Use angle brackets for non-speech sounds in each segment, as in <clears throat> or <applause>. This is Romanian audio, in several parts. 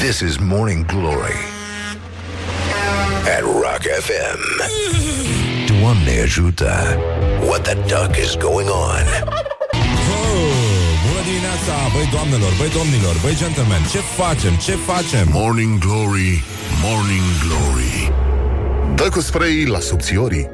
This is Morning Glory at Rock FM. Doamne ajută! What the duck is going on? Oh, bună dimineața, băi doamnelor, băi domnilor, băi gentlemen Ce facem, ce facem? Morning Glory, Morning Glory. Dă cu spray la subțiorii.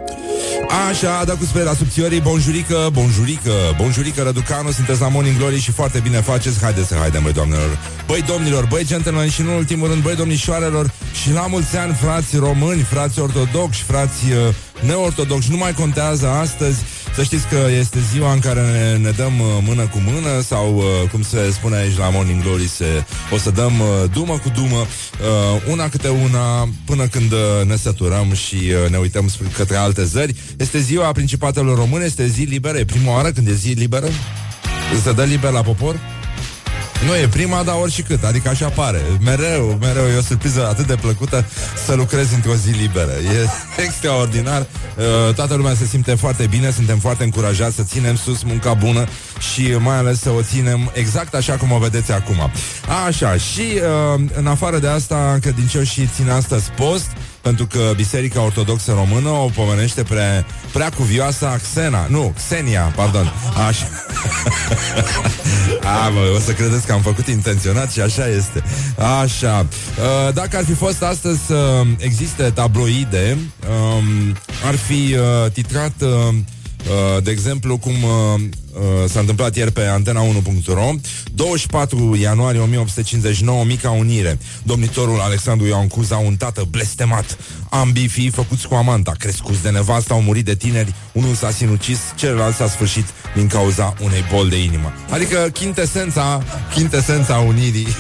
Așa, da cu spre la subțiorii Bonjurică, bonjurică, bonjurică Răducanu Sunteți la Morning Glory și foarte bine faceți. Haideți să haidem, băi doamnelor. Băi domnilor, băi gentlemen și nu în ultimul rând Băi domnișoarelor și la mulți ani Frați români, frați ortodoxi Frați uh, neortodoxi Nu mai contează astăzi Să știți că este ziua în care ne, ne dăm uh, mână cu mână Sau uh, cum se spune aici la Morning Glory se, O să dăm uh, dumă cu dumă uh, Una câte una Până când uh, ne săturăm Și uh, ne uităm spre- către alte zări. Este ziua Principatelor Române Este zi liberă, e prima oară când e zi liberă? Se dă liber la popor nu e prima, dar oricât, adică așa pare. Mereu, mereu e o surpriză atât de plăcută să lucrezi într-o zi liberă. E <laughs> extraordinar. Uh, Toată lumea se simte foarte bine, suntem foarte încurajați să ținem sus munca bună și mai ales să o ținem exact așa cum o vedeți acum. Așa, și uh, în afară de asta, credincioșii țin astăzi post, pentru că Biserica Ortodoxă Română o pomenește prea, prea cuvioasa Xena, nu, Xenia, pardon. Așa. <laughs> A, mă, o să credeți că am făcut intenționat și așa este. Așa. Uh, Dacă ar fi fost astăzi să existe tabloide, um, ar fi uh, titrat, uh, uh, de exemplu, cum uh, uh, s-a întâmplat ieri pe antena1.ro 24 ianuarie 1859 Mica Unire. Domnitorul Alexandru Ioan Cuza Un tată blestemat. Ambii fii făcuți cu amanta Crescuți de nevastă Au murit de tineri Unul s-a sinucis Celălalt s-a sfârșit Din cauza unei boli de inimă. Adică chintesența Chintesența unirii. <laughs>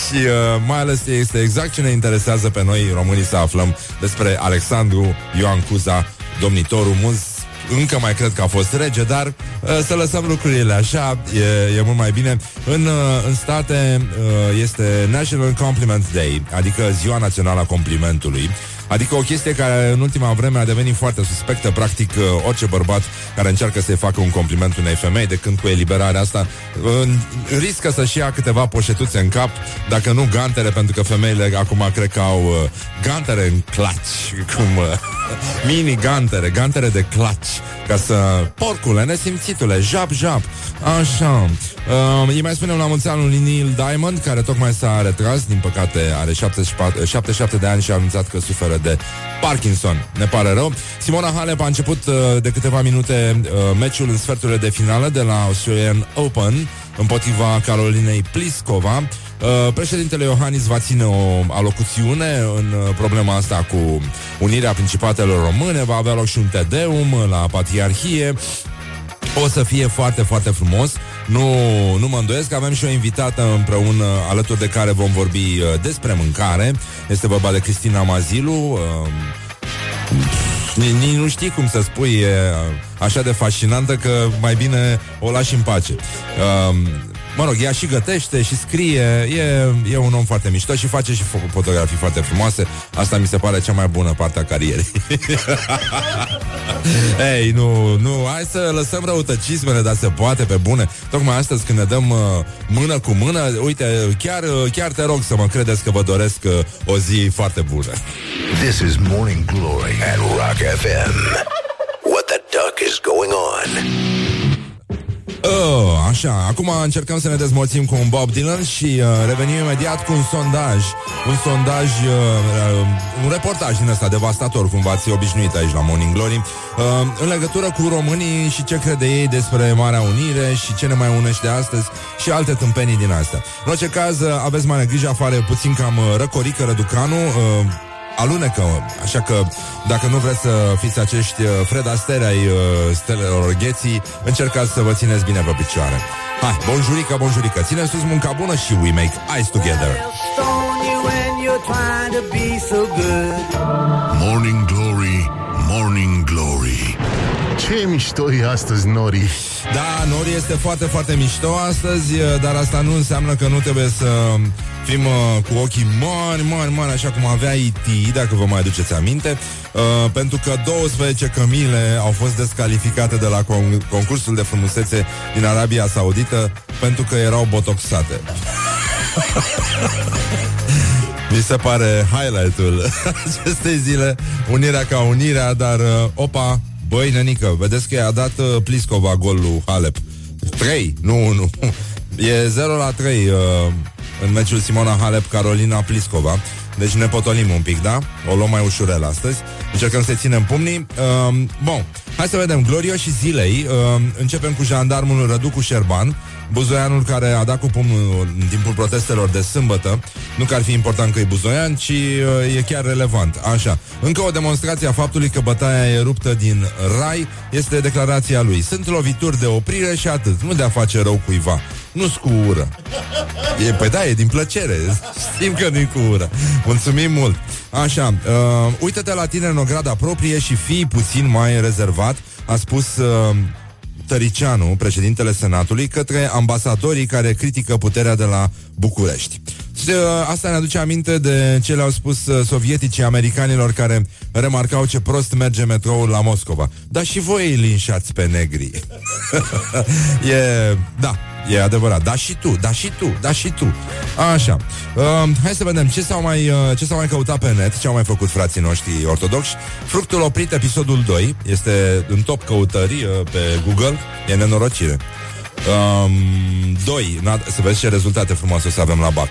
Și uh, mai ales este exact ce ne interesează pe noi Românii să aflăm Despre Alexandru Ioan Cuza Domnitorul mulți încă mai cred că a fost rege, dar uh, să lăsăm lucrurile așa, e, e mult mai bine. În, uh, în state uh, este National Compliment Day, adică Ziua Națională a Complimentului. Adică o chestie care în ultima vreme a devenit foarte suspectă Practic uh, orice bărbat care încearcă să-i facă un compliment unei femei De când cu eliberarea asta uh, Riscă să-și ia câteva poșetuțe în cap Dacă nu gantere, pentru că femeile acum cred că au uh, gantere în claci <laughs> Cum... Uh, mini gantere, gantere de claci Ca să... Porcule, nesimțitule, jap, jap Așa. Uh, Îi mai spunem la mulți ani lui Neil Diamond Care tocmai s-a retras Din păcate are 74, 77 de ani Și a anunțat că suferă de Parkinson. Ne pare rău. Simona Halep a început uh, de câteva minute uh, Meciul în sferturile de finală De la Australian Open Împotriva Carolinei Pliskova. Uh, președintele Iohannis va ține o alocuțiune în uh, problema asta cu unirea principatelor române, va avea loc și un tedeum la Patriarhie. O să fie foarte, foarte frumos Nu, nu mă îndoiesc Avem și o invitată împreună Alături de care vom vorbi uh, despre mâncare. Este vorba de Cristina Mazilu uh, Nici nu știi cum să spui E uh, așa de fascinantă Că mai bine o lași în pace. Uh, Mă rog, ea și gătește și scrie E, e un om foarte mișto și face și fo- fotografii foarte frumoase Asta mi se pare cea mai bună parte a carierei <laughs> Ei, nu, nu, hai să lăsăm răutăcismele, dar se poate pe bune. Tocmai astăzi când ne dăm uh, mână cu mână, uite, chiar, uh, chiar te rog să mă credeți că vă doresc uh, o zi foarte bună. This is Morning Glory at Rock FM. What the duck is going on? Oh, așa, acum încercăm să ne dezmorțim cu un Bob Dylan și uh, revenim imediat cu un sondaj. Un sondaj, uh, uh, un reportaj din ăsta devastator, cum v-ați obișnuit aici la Morning Glory, uh, în legătură cu românii și ce crede ei despre Marea Unire și ce ne mai unește astăzi și alte tâmpenii din astea. În orice caz, uh, aveți mai grijă afară puțin cam uh, răcorică răducanu, uh, alunecă, așa că dacă nu vreți să fiți acești uh, Fred Astaire ai uh, stelelor gheții, încercați să vă țineți bine pe picioare. Hai, bonjurică, bonjurică, țineți sus munca bună și we make eyes together. stone Ce mișto e astăzi, Nori. Da, Nori este foarte, foarte mișto astăzi, uh, dar asta nu înseamnă că nu trebuie să fim uh, cu ochii mari, mari, mari, așa cum avea IT, dacă vă mai aduceți aminte, uh, pentru că 12 cămile au fost descalificate de la con- concursul de frumusețe din Arabia Saudită pentru că erau botoxate. <laughs> Mi se pare highlight-ul <laughs> acestei zile, unirea ca unirea, dar uh, opa, băi, nenică, vedeți că i-a dat uh, Pliscova golul Halep. 3, nu 1. <laughs> E 0 la 3 uh, în meciul Simona Halep-Carolina Pliskova. Deci ne potolim un pic, da? O luăm mai ușurel astăzi. Încercăm să ținem pumnii. Uh, bun, hai să vedem. Glorioși zilei. Uh, începem cu jandarmul Răducu Șerban. Buzoianul care a dat cu pumnul în timpul protestelor de sâmbătă, nu că ar fi important că e buzoian, ci uh, e chiar relevant. Așa. Încă o demonstrație a faptului că bătaia e ruptă din rai este declarația lui. Sunt lovituri de oprire și atât, nu de a face rău cuiva. Nu-s cu ură. E, păi da, e din plăcere. Știm că nu-i cu ură. Mulțumim mult. Așa, uh, uite-te la tine în o grada proprie și fii puțin mai rezervat, a spus uh, Tăricianu, președintele Senatului, către ambasadorii care critică puterea de la București. Asta ne aduce aminte de ce le-au spus uh, sovieticii americanilor care remarcau ce prost merge metroul la Moscova. Dar și voi îi linșați pe negri. <laughs> e, da, E adevărat. Da și tu, da și tu, da și tu. Așa. Uh, hai să vedem ce s-au mai, uh, ce s-au mai căutat pe net, ce au mai făcut frații noștri ortodoxi. Fructul oprit, episodul 2, este în top căutări uh, pe Google. E nenorocire. Um, 2. Nad- să vezi ce rezultate frumoase o să avem la BAC.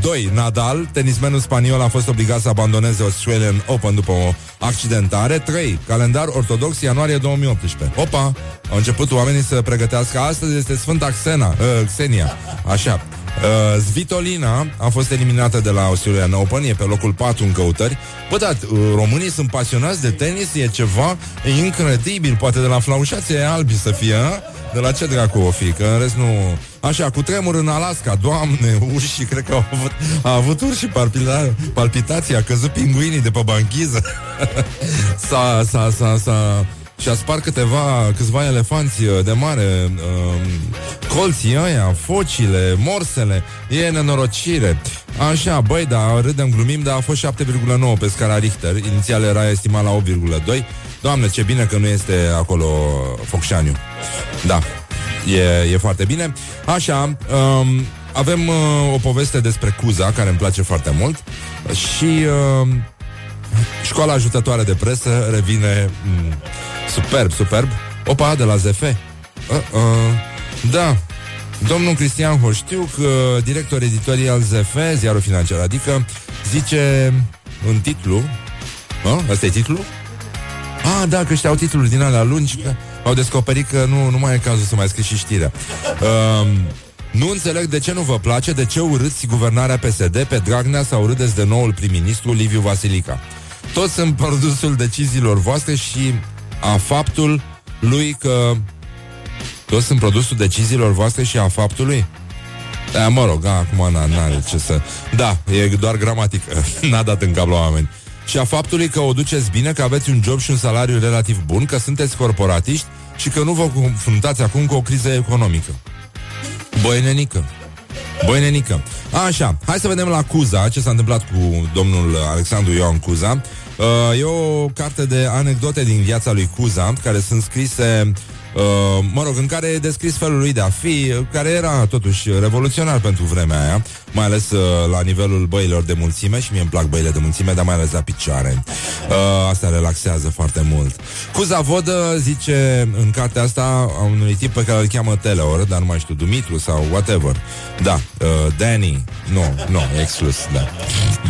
2. Uh, Nadal, tenismenul spaniol, a fost obligat să abandoneze Australian Open după o accidentare. 3. Calendar ortodox, ianuarie 2018. Opa! Au început oamenii să pregătească. Astăzi este Sfânta Xena, uh, Xenia. Așa. Uh, Svitolina a fost eliminată de la Australian Open, e pe locul 4 în căutări. Bă, da, uh, românii sunt pasionați de tenis, e ceva e incredibil, poate de la flaușație albi să fie, a? De la ce dracu o fi, că în rest nu... Așa, cu tremur în Alaska, doamne, urși, cred că au avut, a avut urși palpita, palpitații, a căzut pinguinii de pe banchiză. <laughs> s-a, s-a, s-a, s-a, și a spart câteva, câțiva elefanți uh, de mare, uh, colții ăia, focile, morsele, e nenorocire. Așa, băi, da, râdem, glumim, dar a fost 7,9 pe scara Richter, inițial era estimat la 8,2. Doamne, ce bine că nu este acolo Focșaniu. Da, e, e foarte bine. Așa, um, avem uh, o poveste despre Cuza, care îmi place foarte mult, și uh, școala ajutătoare de presă revine mm, superb, superb. Opa, de la ZF. Uh, uh, da, Domnul Cristian Hoș, știu că director editorial ZF, ziarul financiar, adică zice în titlu, uh, ăsta e titlul? Ah, da, că ăștia au titluri din alea lungi, că au descoperit că nu, nu mai e cazul să mai scrii și știrea. Uh, nu înțeleg de ce nu vă place, de ce urâți guvernarea PSD pe Dragnea sau râdeți de noul prim-ministru Liviu Vasilica. Toți sunt produsul deciziilor voastre și a faptul lui că toți sunt produsul deciziilor voastre și a faptului? Da, mă rog, acum n-are ce să... Da, e doar gramatică. <laughs> N-a dat în cap la oameni. Și a faptului că o duceți bine, că aveți un job și un salariu relativ bun, că sunteți corporatiști și că nu vă confruntați acum cu o criză economică. Băi, nenică. Băi, nenică. Așa, hai să vedem la Cuza ce s-a întâmplat cu domnul Alexandru Ioan Cuza. Uh, e o carte de anecdote din viața lui Cuza, care sunt scrise Uh, mă rog, în care e descris felul lui de a fi, care era totuși revoluționar pentru vremea aia, mai ales uh, la nivelul băilor de mulțime și mie îmi plac băile de mulțime, dar mai ales la picioare. Uh, asta relaxează foarte mult. Cuza Vodă zice în cartea asta a unui tip pe care îl cheamă Teleor, dar nu mai știu, Dumitru sau whatever. Da, uh, Danny, nu, no, nu, no, exclus, da.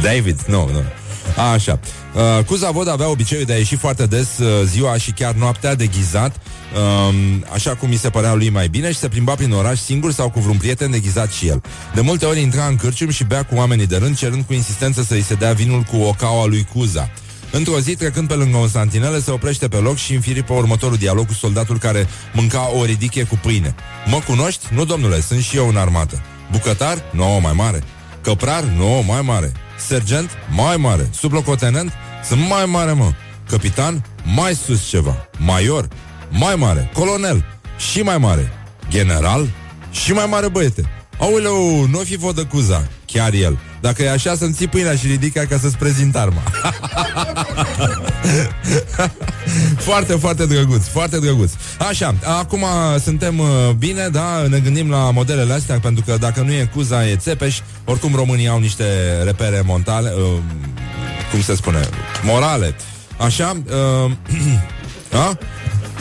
David, nu, no, nu. No. Așa. Uh, Cuza Vod avea obiceiul de a ieși foarte des uh, ziua și chiar noaptea deghizat, uh, așa cum mi se părea lui mai bine și se plimba prin oraș singur sau cu vreun prieten deghizat și el. De multe ori intra în cârcium și bea cu oamenii de rând, cerând cu insistență să-i se dea vinul cu ocaua lui Cuza. Într-o zi, trecând pe lângă o santinelă, se oprește pe loc și înfiri pe următorul dialog cu soldatul care mânca o ridiche cu pâine. Mă cunoști? Nu, domnule, sunt și eu în armată. Bucătar? Nu, mai mare. Căprar? Nu, mai mare. Sergent? Mai mare. Sublocotenent? Sunt mai mare, mă. Capitan? Mai sus ceva. Major? Mai mare. Colonel? Și mai mare. General? Și mai mare, băiete. Aoleu, nu fi vodăcuza. Chiar el. Dacă e așa, să-mi ții pâinea și ridica ca să-ți prezint arma. <laughs> Foarte, foarte drăguț, foarte drăguț. Așa, acum suntem uh, bine, da, ne gândim la modelele astea, pentru că dacă nu e Cuza, e Țepeș. Oricum românii au niște repere montale, uh, cum se spune, morale. Așa, uh, <clears throat> a?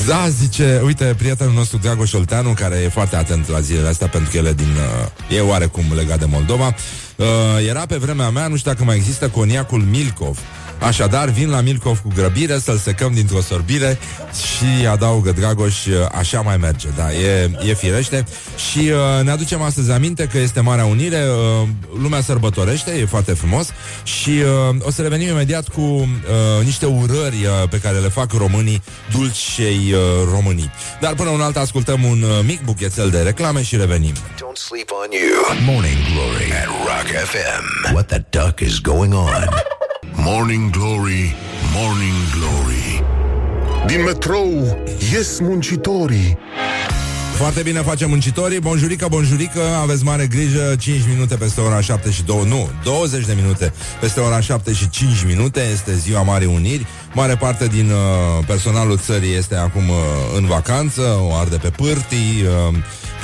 Da, zice, uite, prietenul nostru Dragoș Olteanu, care e foarte atent la zilele astea, pentru că el e din, uh, e oarecum legat de Moldova, uh, era pe vremea mea, nu știu dacă mai există coniacul Milkov. Așadar, vin la Milkov cu grăbire Să-l secăm dintr-o sorbire Și adaugă Dragoș, așa mai merge Da, e, e firește Și uh, ne aducem astăzi aminte că este Marea Unire uh, Lumea sărbătorește, e foarte frumos Și uh, o să revenim imediat cu uh, Niște urări uh, pe care le fac românii Dulcei uh, românii Dar până un alt ascultăm un uh, mic buchețel de reclame Și revenim Don't sleep on you. Morning Glory at Rock FM. What the duck is going on? Morning Glory, Morning Glory. Din metrou ies muncitorii. Foarte bine facem muncitorii. Bonjurică, bonjurică, aveți mare grijă. 5 minute peste ora 7 și 2 Nu, 20 de minute peste ora 7 și 5 minute. Este ziua Marii Uniri. Mare parte din uh, personalul țării Este acum uh, în vacanță O arde pe pârtii uh,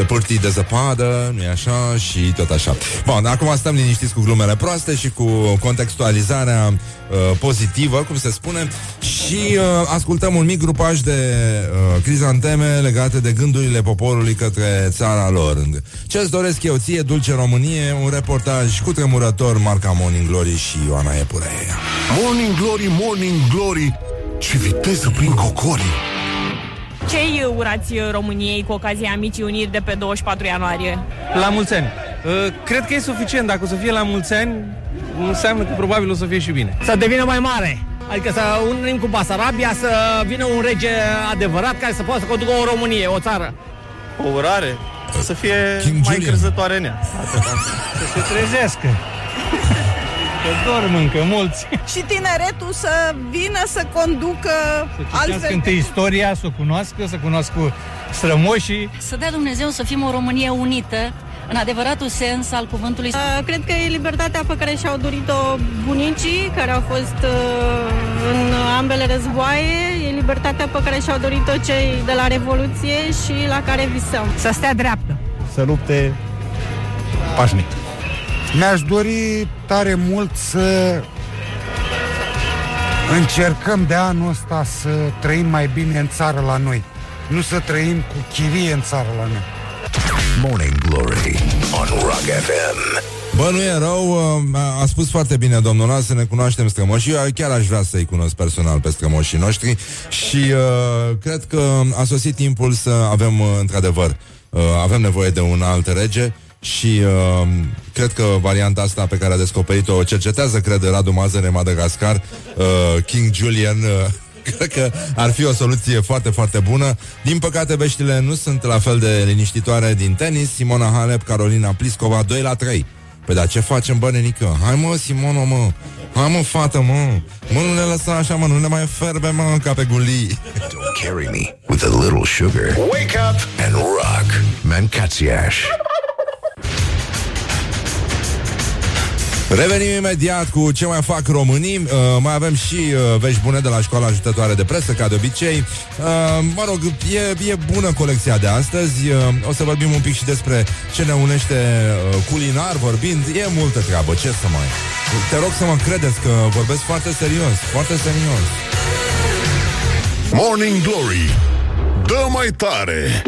Pe pârtii de zăpadă, nu-i așa? Și tot așa. Bun, acum stăm liniștiți cu glumele proaste Și cu contextualizarea uh, pozitivă, cum se spune Și uh, ascultăm un mic grupaj de uh, crizanteme Legate de gândurile poporului către țara lor. Ce-ți doresc eu ție, Dulce Românie? Un reportaj cu tremurător Marca Morning Glory și Ioana Epureia Morning Glory, Morning Glory Ce viteză prin cocorii Ce îi urați României cu ocazia Micii Uniri de pe 24 ianuarie? La mulți ani. Uh, Cred că e suficient. Dacă o să fie la mulți ani, înseamnă că probabil o să fie și bine. să devină mai mare. Adică să unim cu Basarabia, să vină un rege adevărat care să poată să conducă o Românie, o țară. O urare să fie King mai Julian. crezătoare în ea. Să se trezească. Că dorm încă mulți. <laughs> și tineretul să vină să conducă Să citească întâi istoria, să o cunoască, să cunoască strămoșii. Să dea Dumnezeu să fim o Românie unită, în adevăratul sens al cuvântului. Uh, Cred că e libertatea pe care și-au dorit-o bunicii, care au fost uh, în ambele războaie, e libertatea pe care și-au dorit-o cei de la Revoluție și la care visăm. Să stea dreaptă. Să lupte pașnic. Mi-aș dori tare mult să încercăm de anul ăsta să trăim mai bine în țară la noi. Nu să trăim cu chirie în țară la noi. Morning Glory on Rock FM. Bă, nu e rău, uh, a spus foarte bine domnul ăla să ne cunoaștem strămoșii. Eu chiar aș vrea să-i cunosc personal pe strămoșii noștri și uh, cred că a sosit timpul să avem, uh, într-adevăr, uh, avem nevoie de un alt rege și uh, cred că varianta asta pe care a descoperit-o o cercetează, cred, Radu Mazăre, Madagascar, uh, King Julian... Uh, <laughs> Cred că ar fi o soluție foarte, foarte bună. Din păcate, veștile nu sunt la fel de liniștitoare din tenis. Simona Halep, Carolina Pliskova, 2 la 3. Păi dar ce facem, bă, nenică? Hai mă, Simona, mă Hai mă, fată, mă Mă, nu ne lăsa așa, mă, nu ne mai ferbe, mă, ca pe gulii Don't carry me with a little sugar. Wake up and rock. Mancațiaș. Revenim imediat cu ce mai fac românii. Uh, Mai avem și uh, vești bune de la școala ajutătoare de presă, ca de obicei. Uh, Mă rog, e, e bună colecția de astăzi. Uh, O să vorbim un pic și despre ce ne unește uh, culinar vorbind. E multă treabă, ce să mai... Te rog să mă credeți că vorbesc foarte serios, foarte serios. Morning Glory. Dă mai tare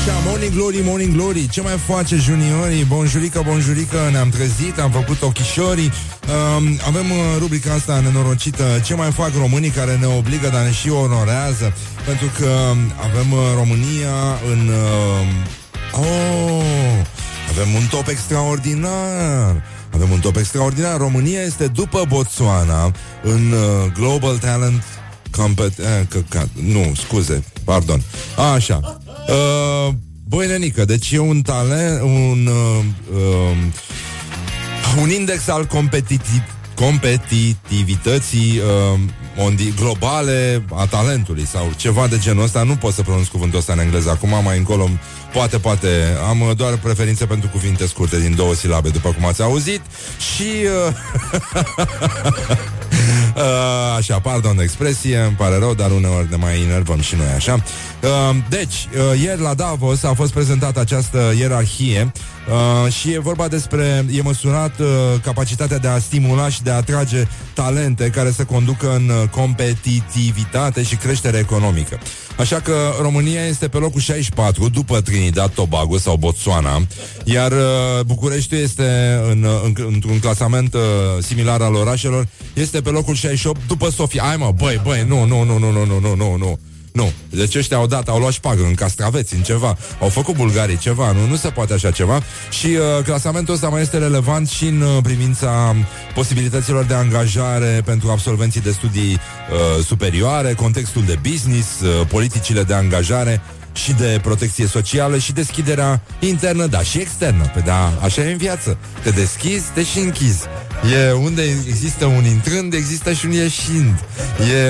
Așa, Morning Glory, Morning Glory Ce mai face juniorii? Bonjurică, bonjurică Ne-am trezit, am făcut ochișorii um, Avem uh, rubrica asta nenorocită Ce mai fac românii care ne obligă Dar ne și onorează Pentru că um, avem uh, România în uh, Oh Avem un top extraordinar avem un top extraordinar. România este după Botswana în uh, Global Talent Compet... Eh, căcat. Nu, scuze, pardon. Așa. Uh, Băi, nenică, deci e un talent, un, uh, uh, un index al competitiv, competitivității uh, mondi- globale a talentului sau ceva de genul ăsta. Nu pot să pronunț cuvântul ăsta în engleză acum, mai încolo poate, poate. Am uh, doar preferințe pentru cuvinte scurte din două silabe, după cum ați auzit. Și... Uh, <laughs> Uh, așa, pardon de expresie, îmi pare rău, dar uneori ne mai enervăm și noi așa. Uh, deci, uh, ieri la Davos a fost prezentată această ierarhie uh, și e vorba despre, e măsurat uh, capacitatea de a stimula și de a atrage talente care să conducă în uh, competitivitate și creștere economică. Așa că România este pe locul 64 după Trinidad, Tobago sau Botswana, iar uh, Bucureștiul este în, în, într-un clasament uh, similar al orașelor, este pe locul 68 după Sofia. Hai mă, băi, băi, nu, nu, nu, nu, nu, nu, nu, nu, nu. Nu. Deci ăștia au dat, au luat șpagă în castraveți, în ceva. Au făcut bulgarii ceva, nu? Nu se poate așa ceva. Și uh, clasamentul ăsta mai este relevant și în uh, privința posibilităților de angajare pentru absolvenții de studii uh, superioare, contextul de business, uh, politicile de angajare și de protecție socială și deschiderea internă, da, și externă. Pe da, așa e în viață. Te deschizi, te și închizi. E unde există un intrând, există și un ieșind.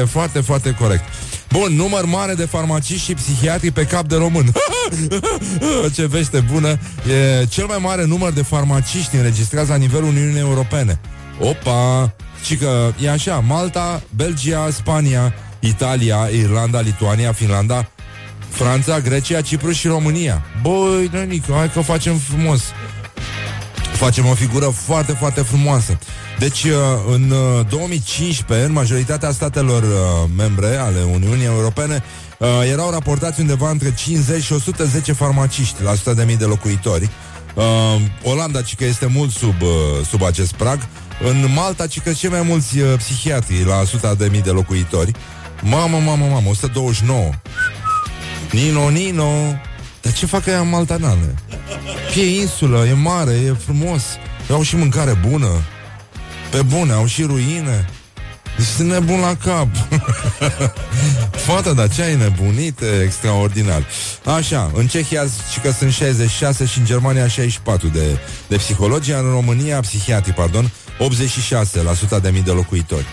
E foarte, foarte corect. Bun, număr mare de farmaciști și psihiatri pe cap de român. <laughs> Ce vește bună! E cel mai mare număr de farmaciști înregistrați la nivelul Uniunii Europene. Opa! Și că e așa, Malta, Belgia, Spania, Italia, Irlanda, Lituania, Finlanda, Franța, Grecia, Cipru și România. Băi, nănică, hai că facem frumos. Facem o figură foarte, foarte frumoasă. Deci, uh, în uh, 2015, în majoritatea statelor uh, membre ale Uniunii Europene, uh, erau raportați undeva între 50 și 110 farmaciști la 100.000 de locuitori. Uh, Olanda, ci că este mult sub, uh, sub acest prag. În Malta, ci că cei mai mulți uh, psihiatri la 100.000 de locuitori. Mamă, mamă, mamă, 129. Nino, Nino Dar ce fac aia în Malta, nane? E insulă, e mare, e frumos. Au și mâncare bună. Pe bune, au și ruine. Deci sunt nebun la cap. <laughs> Fata, dar ce ai nebunit? E extraordinar. Așa, în Cehia și că sunt 66 și în Germania 64 de, de psihologi Iar în România, psihiatri, pardon 86 la 100 de mii de locuitori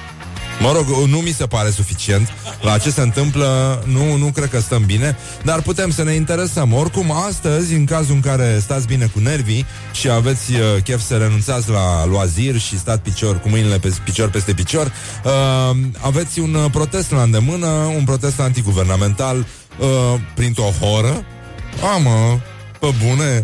Mă rog, nu mi se pare suficient. La ce se întâmplă, nu, nu cred că stăm bine Dar putem să ne interesăm. Oricum, astăzi, în cazul în care stați bine cu nervii Și aveți uh, chef să renunțați la loazir Și stați picior cu mâinile pe picior peste picior uh, Aveți un uh, protest la îndemână Un protest antiguvernamental uh, Printr-o horă. Amă, pe bune.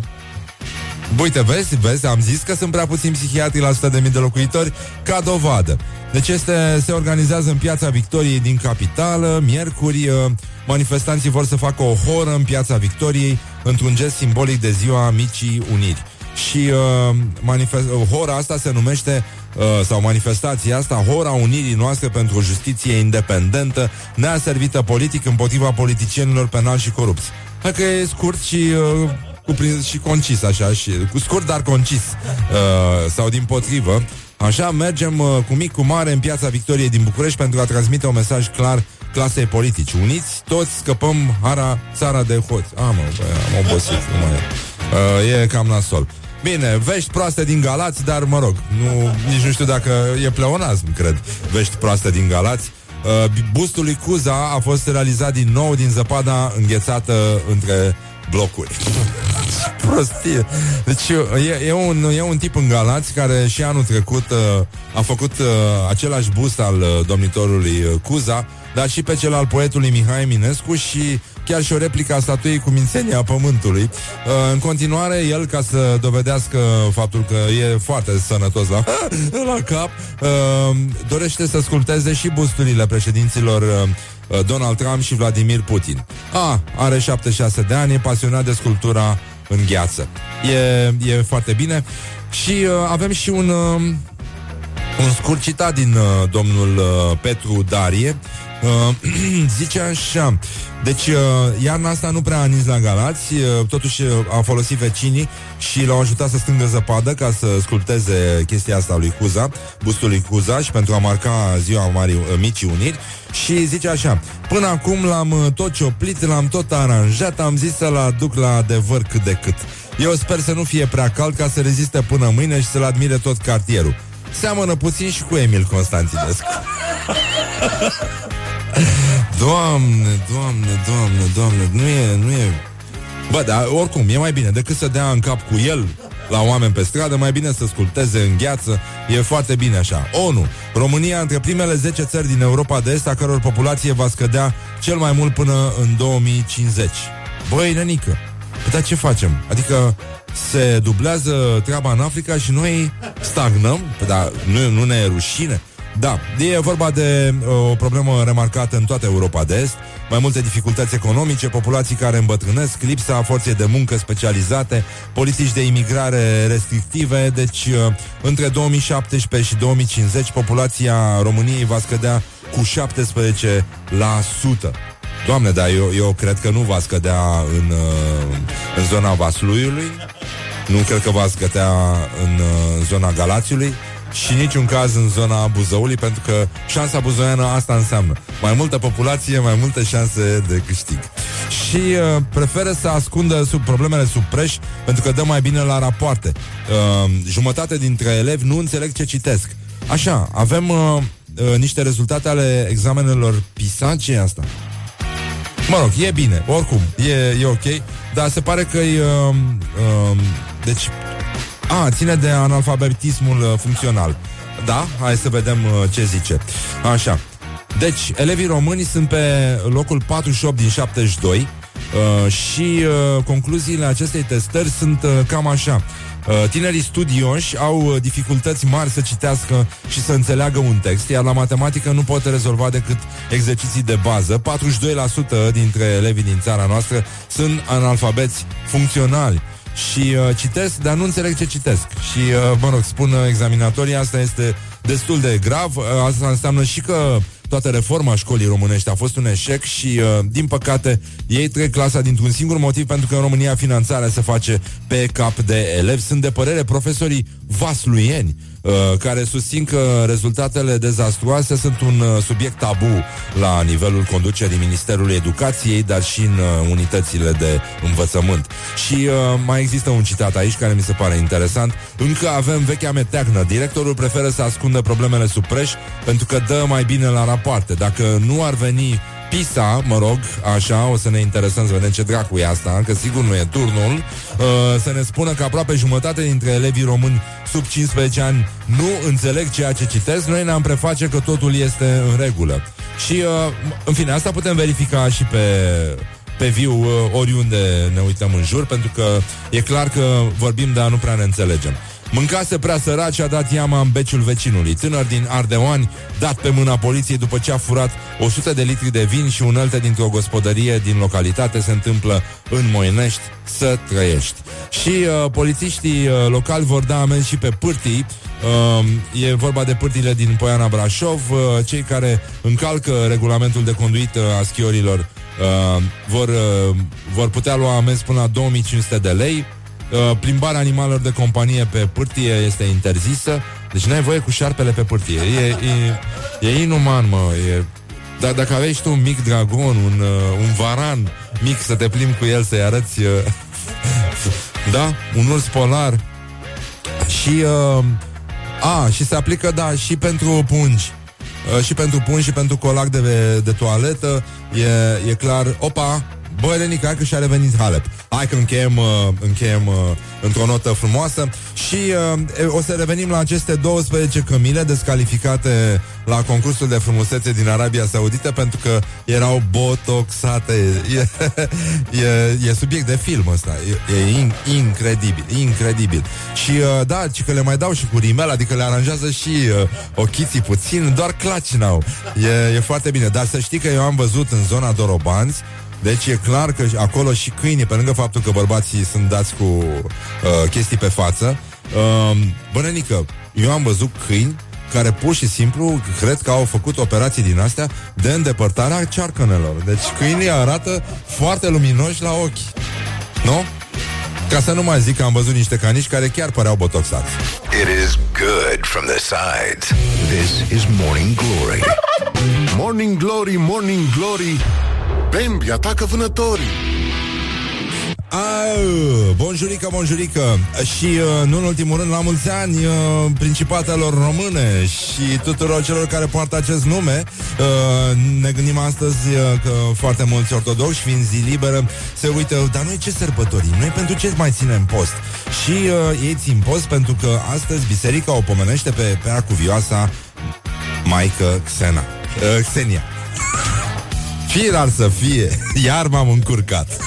Uite, vezi, vezi, am zis că sunt prea puțini psihiatri la 100.000 de locuitori Ca dovadă Deci este, se organizează în Piața Victoriei din capitală Miercuri, uh, manifestanții vor să facă o horă în Piața Victoriei Într-un gest simbolic de ziua Micii Uniri. Și uh, manifest- uh, hora asta se numește uh, sau manifestația asta Hora Unirii noastre pentru o justiție independentă Neaservită politic împotriva politicienilor penali și corupți. Hai că e scurt și uh, cuprins și concis așa și cu scurt dar concis uh, sau din potrivă Așa, mergem uh, cu mic, cu mare în piața Victoriei din București pentru a transmite un mesaj clar clasei politici. Uniți, toți scăpăm hara, țara de hoți. Ah, mă, bă, am obosit, nu mai e. Uh, e cam nasol. Bine, vești proaste din Galați, dar mă rog, nu, nici nu știu dacă e pleonasm, cred, vești proaste din Galați. Uh, bustul lui Cuza a fost realizat din nou din zăpada înghețată între blocuri. <laughs> Prostie. Deci e, e, un, e un tip în Galați care și anul trecut uh, a făcut uh, același bust al uh, domnitorului uh, Cuza, dar și pe cel al poetului Mihai Eminescu și chiar și o replică a statuii cu mințenia pământului. Uh, în continuare, el, ca să dovedească faptul că e foarte sănătos la, <laughs> la cap, uh, dorește să sculpteze și busturile președinților uh, Donald Trump și Vladimir Putin. A, are 76 de ani, e pasionat de sculptura în gheață. E, e foarte bine. Și uh, avem și un, uh, un scurt citat din uh, domnul uh, Petru Darie. Uh, <clears throat> zice așa. Deci uh, iarna asta nu prea a nins la Galați uh, Totuși uh, a folosit vecinii Și l-au ajutat să strângă zăpadă Ca să sculpteze chestia asta lui Cuza Bustul lui Cuza Și pentru a marca ziua Marii, uh, Micii Uniri. Și zice așa. Până acum l-am uh, tot cioplit L-am tot aranjat Am zis să-l aduc la adevăr cât de cât. Eu sper să nu fie prea cald Ca să reziste până mâine Și să-l admire tot cartierul Seamănă puțin și cu Emil Constantinescu <laughs> Doamne, doamne, doamne, doamne Nu e, nu e Bă, dar oricum, e mai bine decât să dea în cap cu el la oameni pe stradă, mai bine să sculpteze în gheață, e foarte bine așa. ONU, România între primele 10 țări din Europa de Est, a căror populație va scădea cel mai mult până în 2050. Băi, nenică, păi dar ce facem? Adică se dublează treaba în Africa și noi stagnăm, păi dar nu, nu ne e rușine? Da, e vorba de uh, o problemă remarcată în toată Europa de Est, mai multe dificultăți economice, populații care îmbătrânesc, lipsa forței de muncă specializate, politici de imigrare restrictive, deci uh, între 2017 și 2050 populația României va scădea cu 17%. Doamne, dar eu, eu cred că nu va scădea în, uh, în zona Vasluiului, nu cred că va scădea în uh, zona Galațiului, și niciun caz în zona Buzăului, pentru că șansa buzoiană asta înseamnă. Mai multă populație, mai multe șanse de câștig. Și uh, preferă să ascundă sub problemele sub preș, pentru că dă mai bine la rapoarte. Uh, jumătate dintre elevi nu înțeleg ce citesc. Așa, avem uh, uh, niște rezultate ale examenelor PISA, ce e asta? Mă rog, e bine, oricum, e, e ok, dar se pare că e... Uh, uh, deci, a, ține de analfabetismul uh, funcțional. Da? Hai să vedem uh, ce zice. Așa. Deci, elevii români sunt pe locul 48 din 72 uh, și uh, concluziile acestei testări sunt uh, cam așa. Uh, tinerii studioși au uh, dificultăți mari să citească și să înțeleagă un text, iar la matematică nu pot rezolva decât exerciții de bază. 42% dintre elevii din țara noastră sunt analfabeți funcționali și uh, citesc, dar nu înțeleg ce citesc. Și, uh, mă rog, spun uh, examinatorii, asta este destul de grav. Uh, asta înseamnă și că toată reforma școlii românești a fost un eșec și, uh, din păcate, ei trec clasa dintr-un singur motiv, pentru că în România finanțarea se face pe cap de elevi. Sunt de părere profesorii vasluieni, uh, care susțin că rezultatele dezastruoase sunt un uh, subiect tabu la nivelul conducerii Ministerului Educației, dar și în uh, unitățile de învățământ. Și uh, mai există un citat aici care mi se pare interesant. Încă avem vechea meteagnă. Directorul preferă să ascundă problemele sub preș pentru că dă mai bine la rapoarte. Dacă nu ar veni PISA, mă rog, așa, o să ne interesăm să vedem ce dracu e asta, că sigur nu e turnul, uh, să ne spună că aproape jumătate dintre elevii români sub 15 ani nu înțeleg ceea ce citesc, noi ne-am preface că totul este în regulă. Și, uh, în fine, asta putem verifica și pe pe viu uh, oriunde ne uităm în jur, pentru că e clar că vorbim, dar nu prea ne înțelegem. Mâncase prea sărat și a dat iama în beciul vecinului. Tânăr din Ardeoani, dat pe mâna poliției după ce a furat 100 de litri de vin și unelte dintr-o gospodărie din localitate se întâmplă în Moinești să trăiești. Și uh, polițiștii uh, locali vor da amenzi și pe pârtii. Uh, e vorba de pârtile din Poiana Brașov, uh, cei care încalcă regulamentul de conduită a schiorilor uh, vor, uh, vor putea lua amenzi până la 2500 de lei. Uh, plimbarea animalelor de companie pe pârtie este interzisă, deci n-ai voie cu șarpele pe pârtie. E, e, e inuman, mă. E... Dar dacă aveai și tu un mic dragon, un, uh, un varan mic să te plimbi cu el, să-i arăți... Uh, <laughs> da? Un urs polar. Și... Uh, a, și se aplică, da, și pentru pungi. Uh, și pentru pungi și pentru colac de, de toaletă. E, e clar, opa, Bă, Renica, hai că și-a revenit Halep. Hai că încheiem, uh, încheiem uh, într-o notă frumoasă și uh, o să revenim la aceste 12 cămile descalificate la concursul de frumusețe din Arabia Saudită pentru că erau botoxate. E, <laughs> e, e subiect de film ăsta. E, e in, incredibil, incredibil. Și uh, da, ci că le mai dau și cu rimel, adică le aranjează și uh, ochiții puțin, doar claci n-au. E, e foarte bine. Dar să știi că eu am văzut în zona Dorobanți deci e clar că acolo și câinii, pe lângă faptul că bărbații sunt dați cu uh, chestii pe față, uh, bănănică, eu am văzut câini care pur și simplu cred că au făcut operații din astea de îndepărtare a cearcănelor. Deci câinii arată foarte luminoși la ochi. Nu? Ca să nu mai zic că am văzut niște canici care chiar păreau botoxați. It is good from the sides. This is Morning Glory. <laughs> Morning Glory, Morning Glory Bambi atacă vânătorii Au, bonjurică, bonjurică Și uh, nu în ultimul rând la mulți ani uh, Principatelor române Și tuturor celor care poartă acest nume uh, Ne gândim astăzi uh, Că foarte mulți ortodoxi Fiind zi liberă Se uită, dar noi ce sărbătorim? Noi pentru ce mai ținem post? Și uh, ei țin post pentru că Astăzi biserica o pomenește pe Prea cuvioasa Maică Xena uh, Xenia Firar să fie <laughs> Iar m-am încurcat <laughs>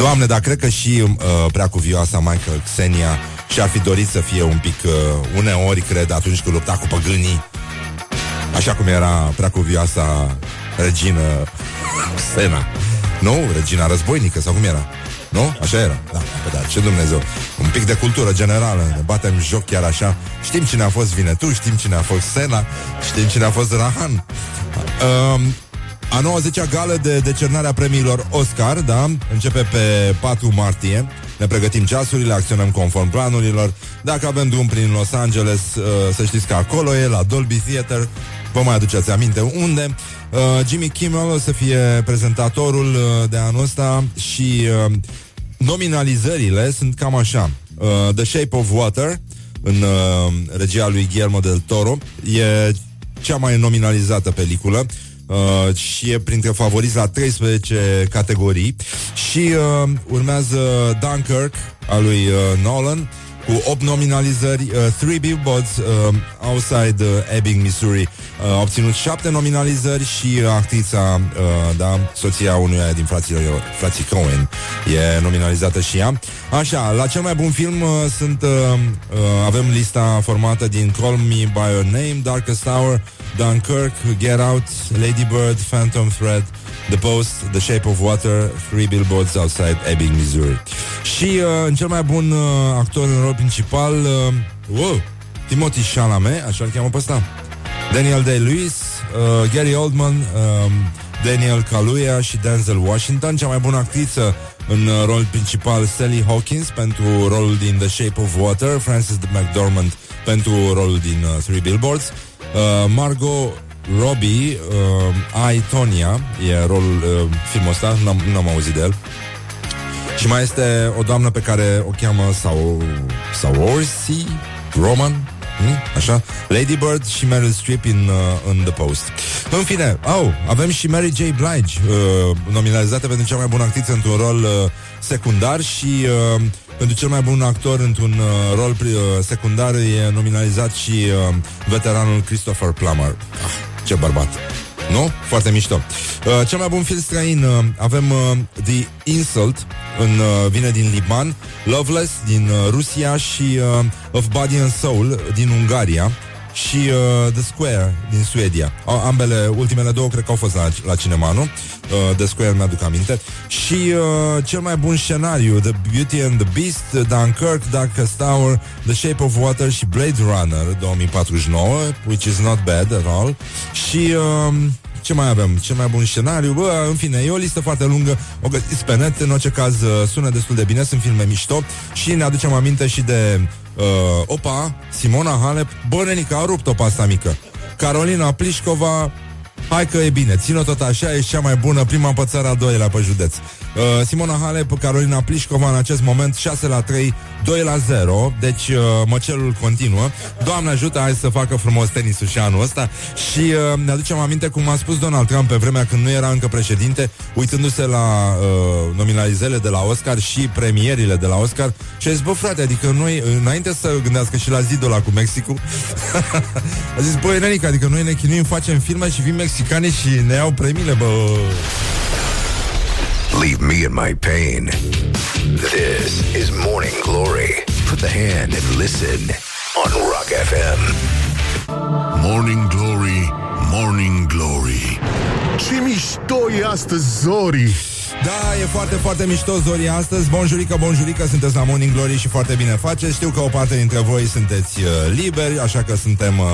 Doamne, dar cred că și uh, prea cuvioasa Michael Xenia și-ar fi dorit să fie un pic, uh, uneori, cred, atunci când lupta cu păgânii, așa cum era prea cuvioasa regină Xena. Nu? Regina războinică sau cum era? Nu? Așa era. Da, pe da, ce Dumnezeu. Un pic de cultură generală. Ne batem joc chiar așa. Știm cine a fost Vinetu, știm cine a fost Sena, știm cine a fost Rahan. Um, a 90-a gală de decernare a premiilor Oscar, da? Începe pe 4 martie. Ne pregătim ceasurile, acționăm conform planurilor. Dacă avem drum prin Los Angeles, uh, să știți că acolo e, la Dolby Theater. Vă mai aduceți aminte unde? Uh, Jimmy Kimmel o să fie prezentatorul uh, de anul ăsta și uh, nominalizările sunt cam așa. Uh, The Shape of Water, în uh, regia lui Guillermo del Toro, e cea mai nominalizată peliculă uh, și e printre favoriți la 13 categorii. Și uh, urmează Dunkirk al lui uh, Nolan cu 8 nominalizări, uh, 3 Billboards uh, Outside uh, Ebbing, Missouri uh, a obținut 7 nominalizări și uh, actrița, uh, da, soția unuia din frații, frații Cohen e nominalizată și ea. Așa, la cel mai bun film uh, sunt uh, uh, avem lista formată din Call Me By Your Name, Darkest Hour, Dunkirk, Get Out, Lady Bird, Phantom Thread, The Post, The Shape of Water, Three Billboards Outside Ebbing, Missouri. Și uh, în cel mai bun uh, actor în rol principal, uh, wow, Timothy Chalamet, așa îl cheamă pe ăsta. Daniel Day-Lewis, uh, Gary Oldman, uh, Daniel Kaluuya și Denzel Washington, cea mai bună actriță în uh, rol principal Sally Hawkins pentru rolul din The Shape of Water, Frances McDormand pentru rolul din uh, Three Billboards, uh, Margot Robbie, uh, I, Tonya, e rolul uh, filmul ăsta, n-am, n-am auzit de el. Și mai este o doamnă pe care o cheamă sau Saoirse Roman, hm? așa, Lady Bird și Meryl Streep in, uh, in The Post. În fine, au, avem și Mary J. Blige, uh, nominalizată pentru cea mai bună actriță într-un rol uh, secundar și uh, pentru cel mai bun actor într-un uh, rol uh, secundar e nominalizat și uh, veteranul Christopher Plummer. Ah, ce bărbat! Nu? Foarte mișto. Uh, cel mai bun film străin uh, avem uh, The Insult, în, uh, vine din Liban, Loveless din uh, Rusia și uh, Of Body and Soul din Ungaria și uh, The Square din Suedia. A, ambele, ultimele două, cred că au fost la, la cinema, nu? Uh, The Square mi-aduc aminte. Și uh, cel mai bun scenariu, The Beauty and the Beast, Dunkirk, Darkest Tower, The Shape of Water și Blade Runner 2049, which is not bad at all. Și... Uh, ce mai avem? Ce mai bun scenariu? Bă, în fine, e o listă foarte lungă O găsiți pe net, în orice caz uh, sună destul de bine Sunt filme mișto Și ne aducem aminte și de uh, Opa, Simona Halep Bă, nenică, a rupt opa asta mică. Carolina Plișcova Hai că e bine, țin-o tot așa, e cea mai bună Prima pe țara, a doilea pe județ uh, Simona Halep, Carolina Plișcova În acest moment 6 la 3 2 la 0 Deci uh, măcelul continuă. Doamne ajută, hai să facă frumos tenisul și anul ăsta. Și uh, ne aducem aminte cum a spus Donald Trump Pe vremea când nu era încă președinte Uitându-se la uh, nominalizele de la Oscar Și premierile de la Oscar. Și a zis, bă frate, adică noi Înainte să gândească și la zidul ăla cu Mexicul <laughs> A zis, băi, nenică, adică noi ne chinuim, facem filme Și vin mexicanii și ne iau premiile, bă Leave me in my pain. This is Morning Glory. Put the hand and listen on Rock FM. Morning Glory, Morning Glory Ce mișto e astăzi, Da, e foarte, foarte mișto Zori astăzi Bonjurică, bonjurică, sunteți la Morning Glory și foarte bine faceți Știu că o parte dintre voi sunteți uh, liberi Așa că suntem uh,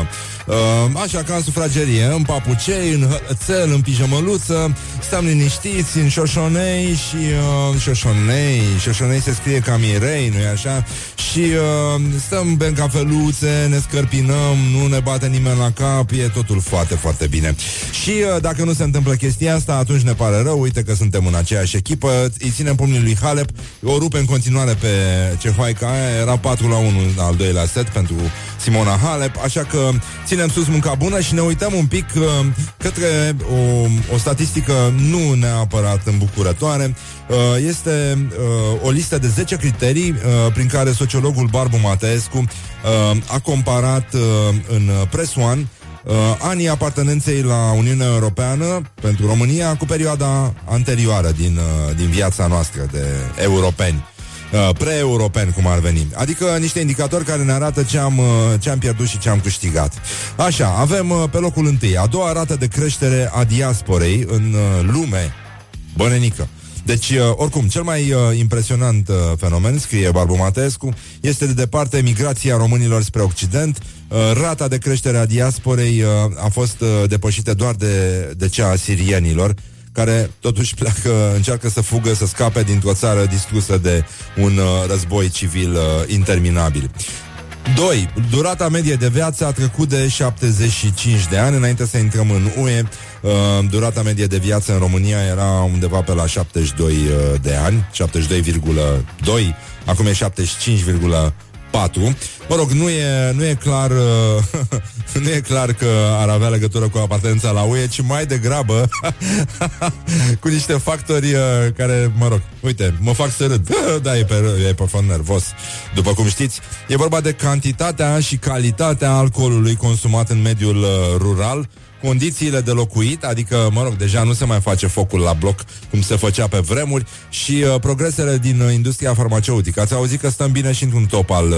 uh, Așa ca în sufragerie, în papucei În hățel, în pijamăluță Stăm liniștiți, în șoșonei Și uh, șoșonei Șoșonei se scrie ca Mirei, nu-i așa? și uh, stăm, bem cafeluțe, ne scărpinăm, nu ne bate nimeni la cap, e totul foarte, foarte bine. Și uh, dacă nu se întâmplă chestia asta, atunci ne pare rău, uite că suntem în aceeași echipă, îi ținem pumnii lui Halep, o rupe în continuare pe Cehoaica. Aia, era 4 la 1 al doilea set pentru Simona Halep, așa că ținem sus munca bună și ne uităm un pic uh, către o, o statistică nu neapărat îmbucurătoare. Uh, este uh, o listă de 10 criterii uh, prin care sociologul Barbu Mateescu uh, a comparat uh, în Press One uh, anii apartenenței la Uniunea Europeană pentru România cu perioada anterioară din, uh, din viața noastră de europeni uh, pre-europeni, cum ar veni. Adică niște indicatori care ne arată ce am, uh, ce am pierdut și ce am câștigat. Așa, avem uh, pe locul întâi a doua rată de creștere a diasporei în uh, lume. Bănenică. Deci, uh, oricum, cel mai uh, impresionant uh, fenomen, scrie Barbu Matescu, este de departe migrația românilor spre Occident. Uh, rata de creștere a diasporei uh, a fost uh, depășită doar de, de cea a sirienilor, care totuși pleacă, încearcă să fugă, să scape dintr-o țară distrusă de un uh, război civil uh, interminabil. 2. Durata medie de viață a trecut de 75 de ani Înainte să intrăm în UE uh, Durata medie de viață în România Era undeva pe la 72 uh, de ani 72,2 Acum e 75,4 Mă rog, nu e, nu e clar uh, <laughs> Nu e clar că ar avea legătură cu apartenența la UE Ci mai degrabă <laughs> Cu niște factori uh, care, mă rog Uite, mă fac să râd. <laughs> Da, e pe, e pe fond nervos. După cum știți, e vorba de cantitatea și calitatea alcoolului consumat în mediul uh, rural condițiile de locuit, adică, mă rog, deja nu se mai face focul la bloc cum se făcea pe vremuri și uh, progresele din uh, industria farmaceutică. Ați auzit că stăm bine și într-un top al uh,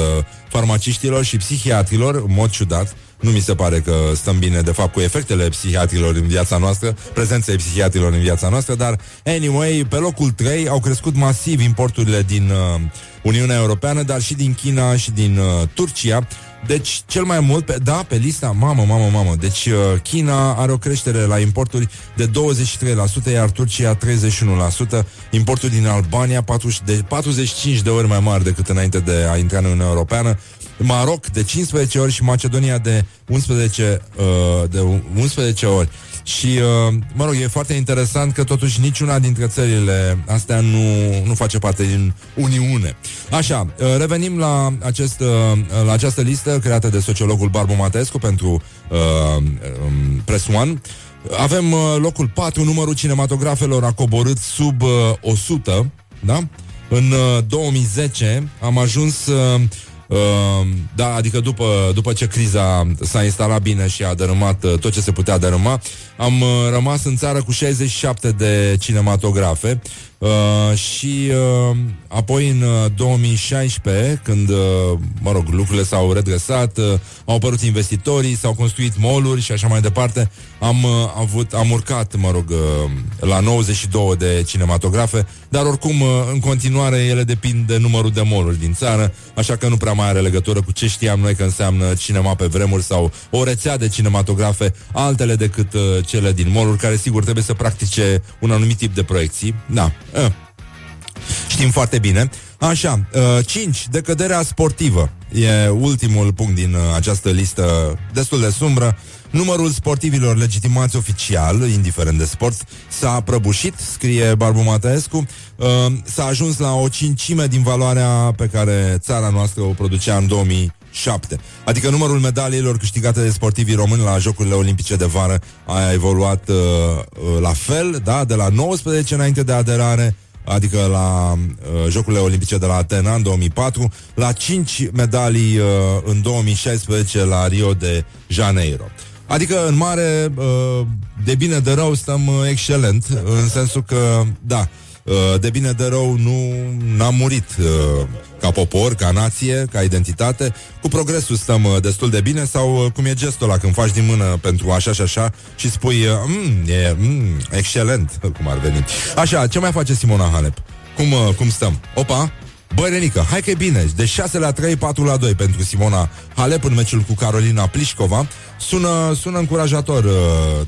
farmaciștilor și psihiatrilor, în mod ciudat. Nu mi se pare că stăm bine, de fapt, cu efectele psihiatrilor în viața noastră, prezenței psihiatrilor în viața noastră, dar, anyway, pe locul 3 au crescut masiv importurile din uh, Uniunea Europeană, dar și din China și din uh, Turcia. Deci, cel mai mult, pe, da, pe lista, mamă, mamă, mamă, deci uh, China are o creștere la importuri de 23%, iar Turcia 31%, importul din Albania 40, de 45 de ori mai mari decât înainte de a intra în Uniunea Europeană, Maroc de 15 ori și Macedonia de 11, uh, de 11 ori. Și, uh, mă rog, e foarte interesant că totuși niciuna dintre țările astea nu, nu face parte din Uniune. Așa, uh, revenim la, acest, uh, la această listă creată de sociologul Barbu Matescu pentru uh, um, Press One. Avem uh, locul 4, numărul cinematografelor a coborât sub uh, 100, da? În uh, 2010 am ajuns uh, Uh, da, adică după, după ce criza s-a instalat bine și a dărâmat uh, tot ce se putea dărâma, am uh, rămas în țară cu 67 de cinematografe uh, și uh, apoi în uh, 2016, când, uh, mă rog, lucrurile s-au redresat, uh, au apărut investitorii, s-au construit mall și așa mai departe, am uh, avut, am urcat, mă rog, uh, la 92 de cinematografe, dar oricum, uh, în continuare, ele depind de numărul de mall din țară, așa că nu prea mai are legătură cu ce știam noi că înseamnă cinema pe vremuri sau o rețea de cinematografe, altele decât uh, cele din mall care sigur trebuie să practice un anumit tip de proiecții. Da. Uh. Știm foarte bine. Așa, uh, 5. Decăderea sportivă. E ultimul punct din uh, această listă destul de sumbră. Numărul sportivilor legitimați oficial, indiferent de sport, s-a prăbușit, scrie Barbu Mateescu. Uh, s-a ajuns la o cincime din valoarea pe care țara noastră o producea în 2007. Adică numărul medaliilor câștigate de sportivii români la Jocurile Olimpice de Vară a evoluat uh, uh, la fel, da, de la 19 înainte de aderare adică la uh, Jocurile Olimpice de la Atena în 2004, la 5 medalii uh, în 2016 la Rio de Janeiro. Adică, în mare, uh, de bine de rău stăm uh, excelent, în sensul că, da, uh, de bine de rău nu n-am murit uh, ca popor, ca nație, ca identitate. Cu progresul stăm uh, destul de bine sau uh, cum e gestul ăla când faci din mână pentru așa și așa și spui uh, mm, e mm, excelent, cum ar veni. Așa, ce mai face Simona Halep? Cum, uh, cum stăm? Opa, Băi, Renică, hai că e bine. De 6 la 3, 4 la 2 pentru Simona Halep în meciul cu Carolina Plișcova. Sună, sună încurajator uh,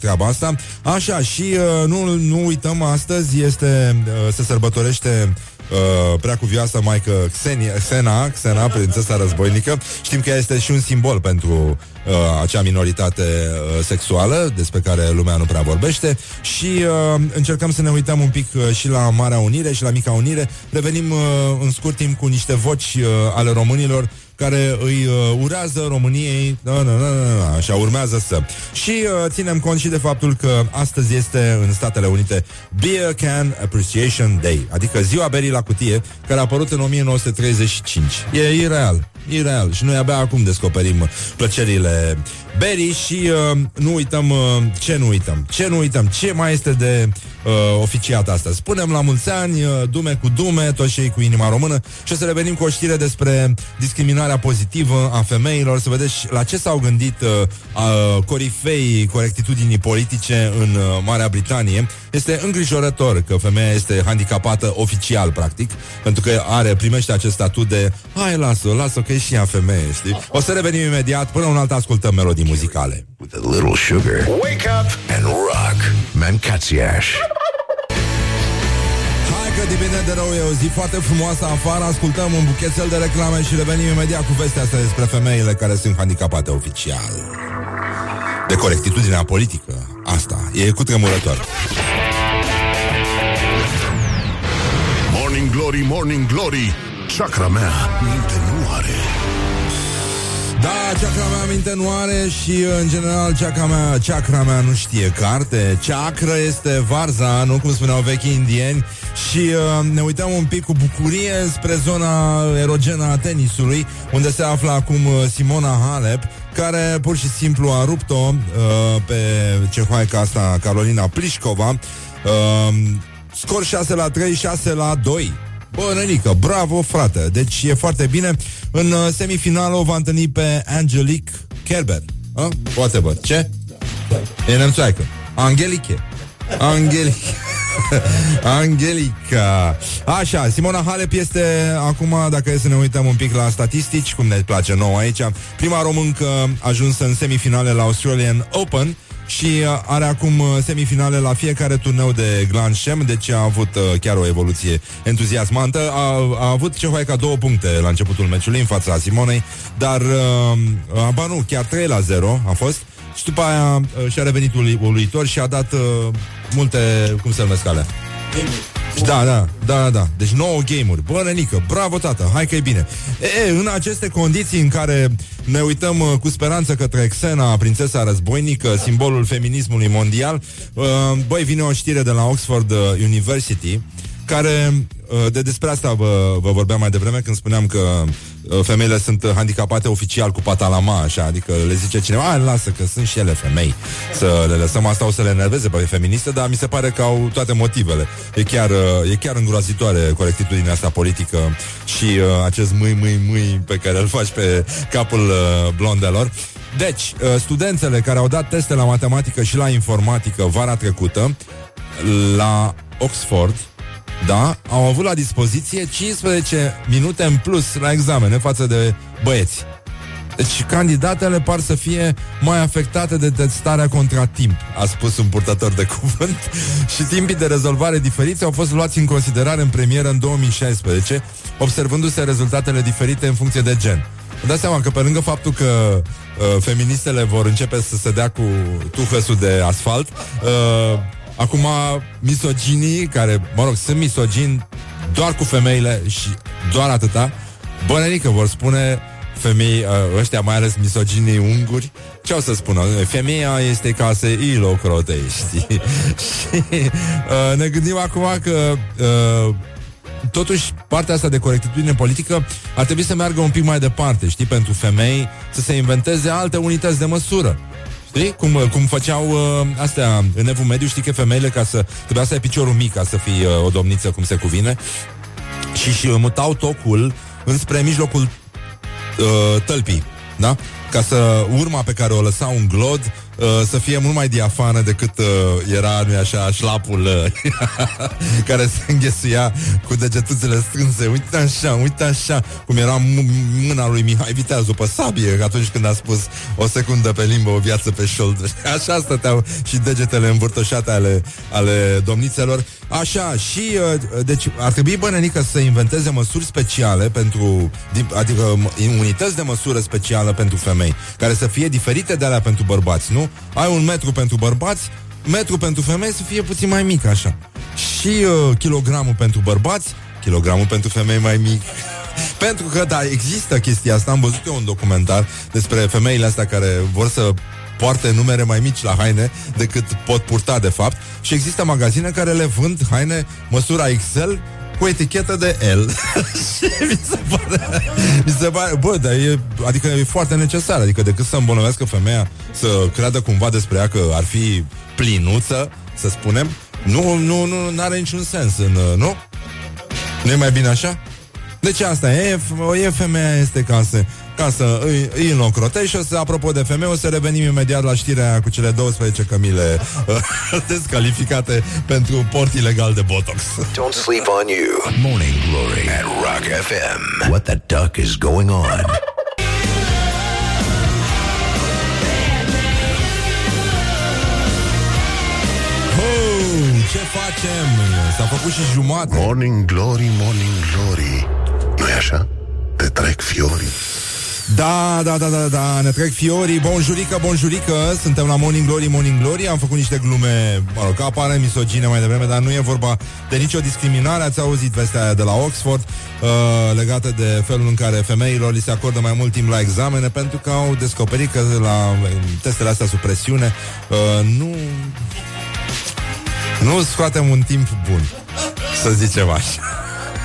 treaba asta. Așa, și uh, nu, nu uităm, astăzi este, uh, se sărbătorește uh, prea cuvioasă maică Xenia, Xena, Xena, prințesa războinică. Știm că ea este și un simbol pentru uh, acea minoritate uh, sexuală despre care lumea nu prea vorbește și uh, încercăm să ne uităm un pic uh, și la Marea Unire și la Mica Unire. Revenim uh, în scurt timp cu niște voci uh, ale românilor care îi uh, urează României, da, da, da, da, da, așa urmează să. Și uh, ținem cont și de faptul că astăzi este în Statele Unite Beer Can Appreciation Day, adică ziua berii la cutie, care a apărut în 1935. E ireal, ireal. Și noi abia acum descoperim plăcerile berii și uh, nu uităm, uh, ce nu uităm, ce nu uităm, ce mai este de uh, oficiat asta. Spunem la mulți ani, uh, dume cu dume, toți cei cu inima română și o să revenim cu o știre despre discriminarea pozitivă a femeilor, să vedeți la ce s-au gândit uh, uh, corifei corectitudinii politice în uh, Marea Britanie. Este îngrijorător că femeia este handicapată oficial, practic, pentru că are, primește acest statut de hai, lasă, lasă că e și ea femeie, știi? O să revenim imediat, până un alt ascultăm melodii muzicale. With a little sugar. Wake up and rock. Mancațiaș. Hai că depinde de rău, e o zi foarte frumoasă afară Ascultăm un buchețel de reclame și revenim imediat cu vestea asta despre femeile care sunt handicapate oficial De corectitudinea politică Asta, e cu tremurător Morning Glory, Morning Glory Chakra mea minte nu are Da, chakra mea minte nu are și, în general, chakra mea, chakra mea nu știe carte. Chakra este varza, nu cum spuneau vechi indieni. Și uh, ne uităm un pic cu bucurie spre zona erogenă a tenisului, unde se află acum uh, Simona Halep, care pur și simplu a rupt-o uh, pe cehoaica asta, Carolina Plișcova. Uh, scor 6 la 3, 6 la 2. Bă, nenică, bravo, frate. Deci e foarte bine. În uh, semifinală o va întâlni pe Angelique Kerber. Uh? Whatever. Ce? E nemțoaică. Angelique. Angelique. <laughs> Angelica. Așa, Simona Halep este acum, dacă e să ne uităm un pic la statistici, cum ne place nouă aici, prima româncă ajunsă în semifinale la Australian Open și uh, are acum uh, semifinale la fiecare turneu de Grand Slam, deci a avut uh, chiar o evoluție entuziasmantă. A, a avut ceva ca două puncte la începutul meciului în fața Simonei, dar, uh, ba nu, chiar 3 la 0 a fost. Și după aia uh, și-a revenit ului- uluitor și a dat uh, multe, cum se numesc alea? Da, da, da, da. Deci 9 game-uri. Bă, nenică, bravo, tată, hai că e bine. E, e, în aceste condiții în care ne uităm uh, cu speranță către Xena, prințesa războinică, simbolul feminismului mondial, uh, băi, vine o știre de la Oxford uh, University, care, uh, de despre asta vă, vă vorbeam mai devreme când spuneam că uh, femeile sunt uh, handicapate oficial cu patalama, așa, adică le zice cineva, "A, lasă că sunt și ele femei, să le lăsăm asta, o să le enerveze pe feministe, dar mi se pare că au toate motivele. E chiar, uh, e chiar îngrozitoare corectitudinea asta politică și uh, acest mâi, mâi, mâi pe care îl faci pe capul uh, blondelor. Deci, uh, studențele care au dat teste la matematică și la informatică vara trecută, la Oxford, da, au avut la dispoziție 15 minute în plus la examene față de băieți. Deci candidatele par să fie mai afectate de testarea contra timp, a spus un purtător de <laughs> cuvânt, și timpii de rezolvare diferiți au fost luați în considerare în premieră în 2016, observându-se rezultatele diferite în funcție de gen. Vă dați seama că pe lângă faptul că uh, feministele vor începe să se dea cu tuhăsul de asfalt, uh, acum misoginii, care, mă rog, sunt misogini doar cu femeile și doar atâta, bănenică vor spune femei, uh, ăștia mai ales misoginii unguri, ce o să spună? Femeia este ca să îi locrotești. <laughs> și uh, ne gândim acum că uh, totuși partea asta de corectitudine politică ar trebui să meargă un pic mai departe, știi, pentru femei să se inventeze alte unități de măsură. Știi? Cum, cum făceau uh, astea în evul mediu, știi că femeile ca să trebuia să ai piciorul mic ca să fii uh, o domniță cum se cuvine și, și mutau tocul înspre mijlocul uh, tălpii, da? Ca să urma pe care o lăsau un glod uh, să fie mult mai diafană decât uh, era, nu așa, șlapul uh, <laughs> care se înghesuia cu degetuțele strânse. Uite așa, uite așa, cum era m- mâna lui Mihai Viteaz după sabie atunci când a spus o secundă pe limbă, o viață pe șold. <laughs> Așa stăteau și degetele învârtoșate ale, ale domnițelor Așa, și uh, deci ar trebui bănenică să inventeze măsuri speciale pentru, di- adică m- unități de măsură specială pentru femei, care să fie diferite de alea pentru bărbați, nu? Ai un metru pentru bărbați, metru pentru femei să fie puțin mai mic, așa. Și uh, kilogramul pentru bărbați, kilogramul pentru femei mai mic. <laughs> Pentru că, da, există chestia asta Am văzut eu un documentar despre femeile astea Care vor să poarte numere mai mici la haine decât pot purta de fapt și există magazine care le vând haine măsura XL cu etichetă de L <laughs> și mi se pare, mi se pare bă, dar e, adică e foarte necesar, adică decât să îmbolnăvească femeia să creadă cumva despre ea că ar fi plinuță, să spunem, nu, nu, nu are niciun sens în, nu? Nu e mai bine așa? Deci asta e, e femeia este ca să, ca să îi, îi înlocrotești și o să, apropo de femei, o să revenim imediat la știrea cu cele 12 cămile <laughs> descalificate pentru port ilegal de Botox. Don't sleep on you. Morning Glory at Rock FM. What the duck is going on? Oh, ce facem? S-a făcut și jumate. Morning Glory, Morning Glory. Nu e așa? Te trec fiorii. Da, da, da, da, da, ne trec fiorii Bonjurică, bonjurică, suntem la Morning Glory, Morning Glory Am făcut niște glume, mă rog, apare misogine mai devreme Dar nu e vorba de nicio discriminare Ați auzit vestea aia de la Oxford uh, Legată de felul în care femeilor Li se acordă mai mult timp la examene Pentru că au descoperit că la testele astea sub presiune uh, Nu... Nu scoatem un timp bun Să zicem așa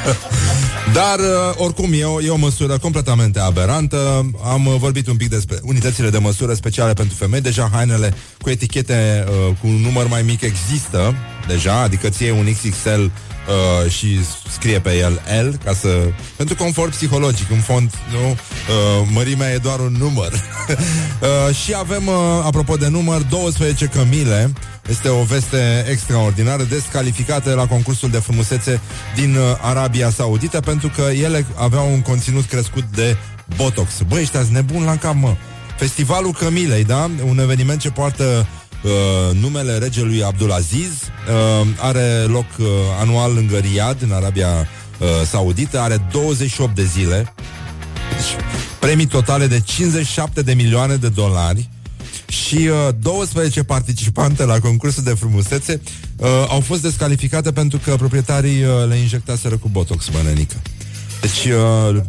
<laughs> dar, uh, oricum, e o, e o măsură completamente aberantă. Am uh, vorbit un pic despre unitățile de măsură speciale pentru femei. Deja hainele cu etichete uh, cu un număr mai mic există deja, adică ție un XXL uh, și scrie pe el L ca să... pentru confort psihologic, în fond, nu? Uh, mărimea e doar un număr. <laughs> uh, și avem, uh, apropo de număr, 12 cămile este o veste extraordinară, descalificate la concursul de frumusețe din uh, Arabia Saudită pentru că ele aveau un conținut crescut de Botox. Băi, ăștia nebun la cap, mă. Festivalul Cămilei, da? Un eveniment ce poartă uh, numele regelui Abdulaziz. Uh, are loc uh, anual lângă Riyadh, în Arabia uh, Saudită. Are 28 de zile. Deci, premii totale de 57 de milioane de dolari și uh, 12 participante la concursul de frumusețe uh, au fost descalificate pentru că proprietarii uh, le injectaseră cu botox bănănică. Deci uh,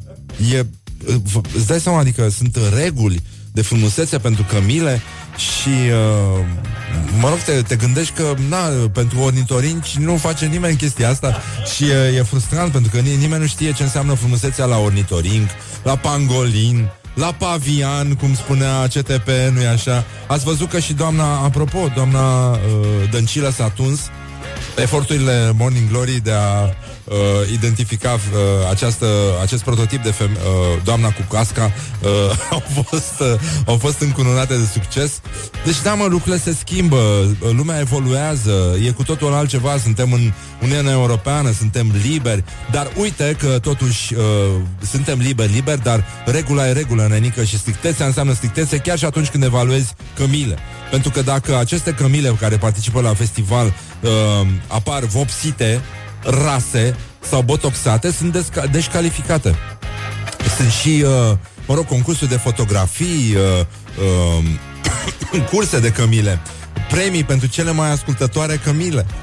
e, uh, îți dai seama, adică sunt reguli de frumusețe pentru cămile și uh, mă rog, te, te gândești că na, pentru ornitorinci nu face nimeni chestia asta și uh, e frustrant pentru că nimeni nu știe ce înseamnă frumusețea la ornitorinc, la pangolin, la pavian, cum spunea CTP, nu-i așa? Ați văzut că și doamna, apropo, doamna uh, Dăncilă s-a tuns eforturile Morning Glory de a uh, identifica uh, această, acest prototip de feme- uh, doamna cu casca uh, <laughs> au, fost, uh, au fost încununate de succes. Deci, da, mă, lucrurile se schimbă, uh, lumea evoluează, e cu totul altceva, suntem în Uniunea Europeană, suntem liberi, dar uite că totuși uh, suntem liberi, liberi, dar regula e regulă, nenică, și strictețea înseamnă strictețe chiar și atunci când evaluezi cămile. Pentru că dacă aceste cămile care participă la festival uh, apar vopsite, rase sau botoxate, sunt desca- descalificate. Sunt și, uh, mă rog, concursuri de fotografii, uh, uh, <coughs> curse de cămile, premii pentru cele mai ascultătoare cămile. <laughs>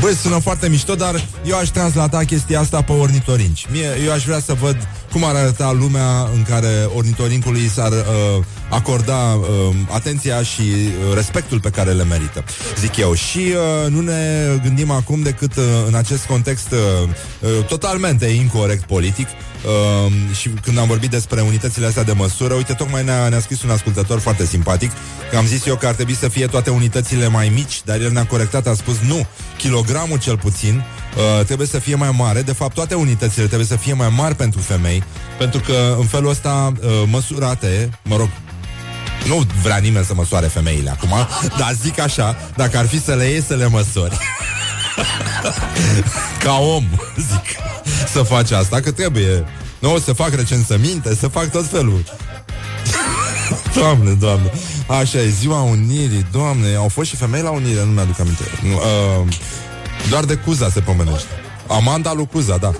Băi, sună foarte mișto, dar eu aș translata chestia asta pe ornitorinci. Mie, eu aș vrea să văd cum ar arăta lumea în care ornitorincului s-ar uh, acorda uh, atenția și uh, respectul pe care le merită, zic eu. Și uh, nu ne gândim acum decât uh, în acest context uh, uh, totalmente incorrect politic, Uh, și când am vorbit despre unitățile astea de măsură, uite, tocmai ne-a, ne-a scris un ascultător foarte simpatic, că am zis eu că ar trebui să fie toate unitățile mai mici, dar el ne-a corectat, a spus nu, kilogramul cel puțin uh, trebuie să fie mai mare, de fapt toate unitățile trebuie să fie mai mari pentru femei, pentru că în felul ăsta uh, măsurate, mă rog, nu vrea nimeni să măsoare femeile acum, dar zic așa, dacă ar fi să le iei să le măsori. <laughs> Ca om, zic, să faci asta, că trebuie. Nu, să fac recensăminte, să fac tot felul. <laughs> Doamne, doamne Așa e, ziua unirii, doamne Au fost și femei la unire, nu mi-aduc aminte Nu, uh, Doar de Cuza se pomenește Amanda lui Cuza, da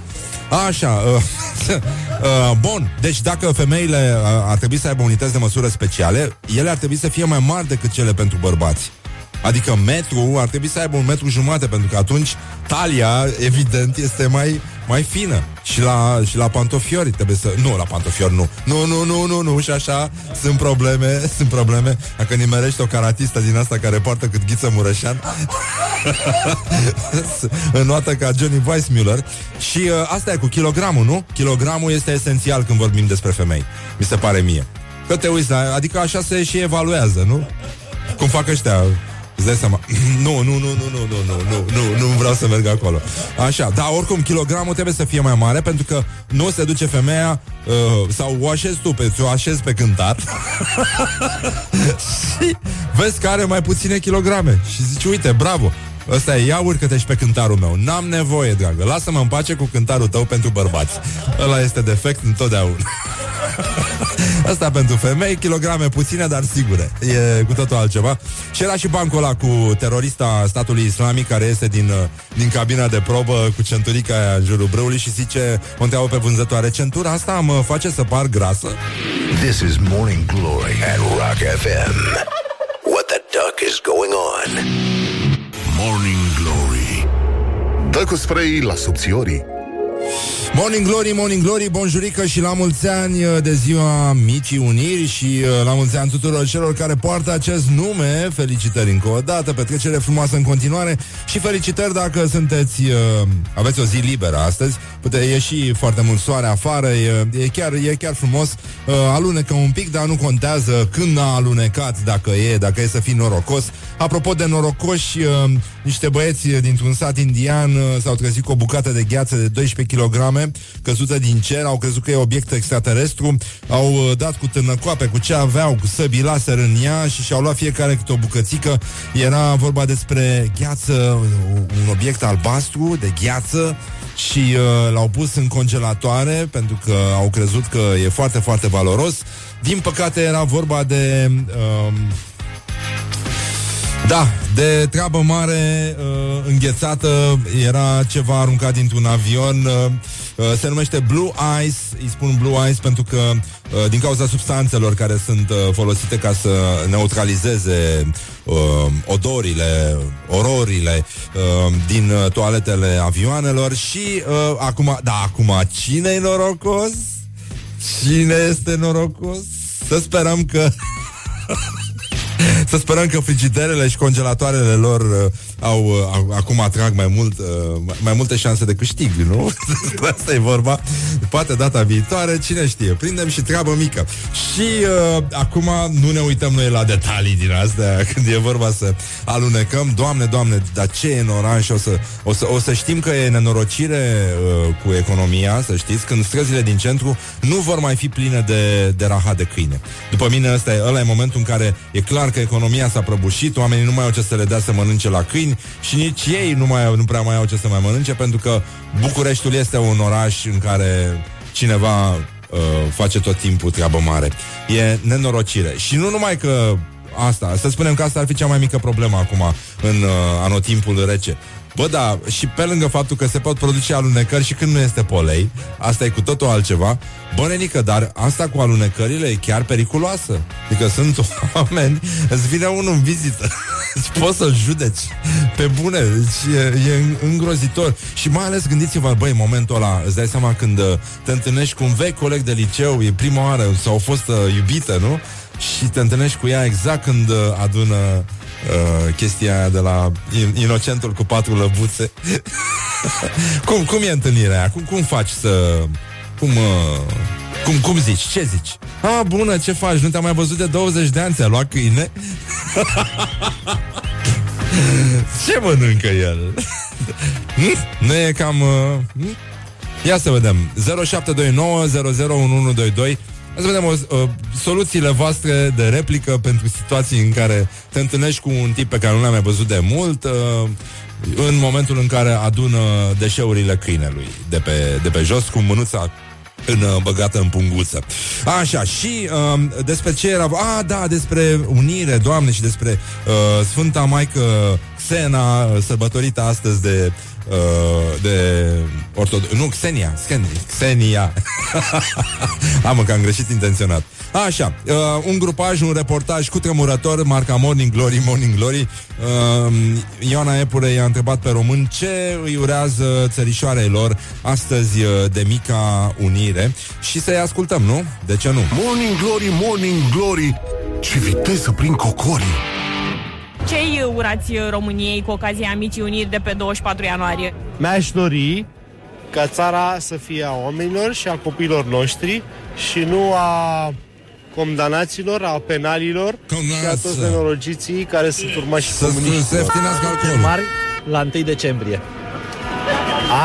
Așa, uh, <laughs> uh, bun, deci dacă femeile uh, ar trebui să aibă unități de măsură speciale, ele ar trebui să fie mai mari decât cele pentru bărbați. Adică metru ar trebui să aibă un metru jumate, pentru că atunci talia, evident, este mai, mai fină. Și la, și la pantofiori trebuie să... Nu, la pantofiori nu. Nu, nu, nu, nu, nu. Și așa sunt probleme, <laughs> sunt probleme. Dacă nimerești o caratistă din asta care poartă cât ghiță mureșan, <laughs> înnoată ca Johnny Weissmuller. Și uh, asta e cu kilogramul, nu? Kilogramul este esențial când vorbim despre femei. Mi se pare mie. Că te uiți, la- adică așa se și evaluează, nu? Cum fac ăștia Îți dai seama. <clears throat> Nu, nu, nu, nu, nu, nu, nu, nu, nu, nu vreau să merg acolo. Așa, dar oricum kilogramul trebuie să fie mai mare Pentru că nu se duce femeia uh, Sau o așezi tu, pe, o așezi pe cântar. <laughs> Și vezi că are mai puține kilograme. Și zici, uite, bravo Ăsta e, ia urcă-te și pe cântarul meu N-am nevoie, dragă, lasă-mă în pace cu cântarul tău pentru bărbați Ăla este defect întotdeauna <laughs> Asta pentru femei, kilograme puține, dar sigure. E cu totul altceva. Și era și bancul ăla cu terorista statului islamic care este din, uh, din cabina de probă cu centurica aia în jurul brâului și zice, o întreabă pe vânzătoare, centura asta mă face să par grasă? This is Morning Glory at Rock FM. What the duck is going on? Morning Glory. Dă cu spray la subțiorii Morning Glory, Morning Glory, bonjurică și la mulți ani uh, de ziua Micii Uniri și uh, la mulți ani tuturor celor care poartă acest nume. Felicitări încă o dată, petrecere frumoasă în continuare și felicitări dacă sunteți, uh, aveți o zi liberă astăzi. Pute ieși foarte mult soare afară, e, e, chiar, e chiar frumos. Uh, alunecă un pic, dar nu contează când a alunecat, dacă e, dacă e să fii norocos. Apropo de norocoși, uh, niște băieți dintr-un sat indian uh, s-au trezit cu o bucată de gheață de 12 kg căzută din cer, au crezut că e obiect extraterestru, au uh, dat cu târnăcoape, cu ce aveau, cu săbii laser în ea și și-au luat fiecare câte o bucățică. Era vorba despre gheață, un obiect albastru de gheață și uh, l-au pus în congelatoare pentru că au crezut că e foarte, foarte valoros. Din păcate era vorba de... Uh, da, de treabă mare, uh, înghețată, era ceva aruncat dintr-un avion, uh, uh, se numește Blue Ice, îi spun Blue Ice pentru că uh, din cauza substanțelor care sunt uh, folosite ca să neutralizeze uh, odorile, ororile uh, din uh, toaletele avioanelor și uh, acum, da, acum cine e norocos? Cine este norocos? Să sperăm că <laughs> Să sperăm că frigiderele și congelatoarele lor uh, au, uh, au, acum atrag mai mult uh, mai multe șanse de câștig, nu? <laughs> Despre asta e vorba. Poate data viitoare, cine știe, prindem și treabă mică. Și uh, acum nu ne uităm noi la detalii din astea <laughs> când e vorba să alunecăm. Doamne, doamne, dar ce e în oraș? O să, o să, o să știm că e nenorocire uh, cu economia, să știți, când străzile din centru nu vor mai fi pline de, de rahat de câine. După mine ăsta e, ăla e momentul în care e clar că economia s-a prăbușit, oamenii nu mai au ce să le dea să mănânce la câini și nici ei nu, mai, nu prea mai au ce să mai mănânce pentru că Bucureștiul este un oraș în care cineva uh, face tot timpul treabă mare. E nenorocire. Și nu numai că asta, să spunem că asta ar fi cea mai mică problemă acum în uh, anotimpul rece. Bă, da, și pe lângă faptul că se pot produce alunecări și când nu este polei, asta e cu totul altceva, bă, nenică, dar asta cu alunecările e chiar periculoasă. Adică sunt <laughs> oameni, îți vine unul în vizită, <laughs> îți poți să-l judeci pe bune, deci e, e îngrozitor. Și mai ales gândiți-vă, băi, în momentul ăla, îți dai seama când uh, te întâlnești cu un vechi coleg de liceu, e prima oară, sau a fost uh, iubită, nu? Și te întâlnești cu ea exact când uh, adună uh, chestia aia de la in- inocentul cu patru lăbuțe. <laughs> cum, cum e întâlnirea aia? Cum, cum faci să... Cum, uh, cum, cum zici? Ce zici? A, bună, ce faci? Nu te-am mai văzut de 20 de ani, ți-a luat câine? <laughs> ce mănâncă el? <laughs> Hm? nu e cam... Uh, hm? Ia să vedem 0729 001122 Hai să vedem o, uh, soluțiile voastre de replică pentru situații în care te întâlnești cu un tip pe care nu l-ai mai văzut de mult uh, în momentul în care adună deșeurile câinelui de pe, de pe jos cu mânuța în, uh, băgată în punguță. Așa, și uh, despre ce era... A, da, despre unire, Doamne, și despre uh, Sfânta Maică Xena, uh, sărbătorită astăzi de uh, de ortod... Nu, Xenia, Xenia, Xenia. <laughs> Am că am greșit intenționat. Așa, uh, un grupaj, un reportaj cu tremurător, marca Morning Glory, Morning Glory. Uh, Ioana Epure i-a întrebat pe român ce îi urează țărișoarei lor astăzi uh, de mica unire și să-i ascultăm, nu? De ce nu? Morning Glory, Morning Glory, ce viteză prin cocorii! Ce îi urați României cu ocazia Micii Uniri de pe 24 ianuarie? Mi-aș dori ca țara să fie a oamenilor și a copiilor noștri și nu a condamnaților, a penalilor Condamnați. și a toți nenorociții care sunt urmași Să se ieftinească alcoolul. mari la 1 decembrie.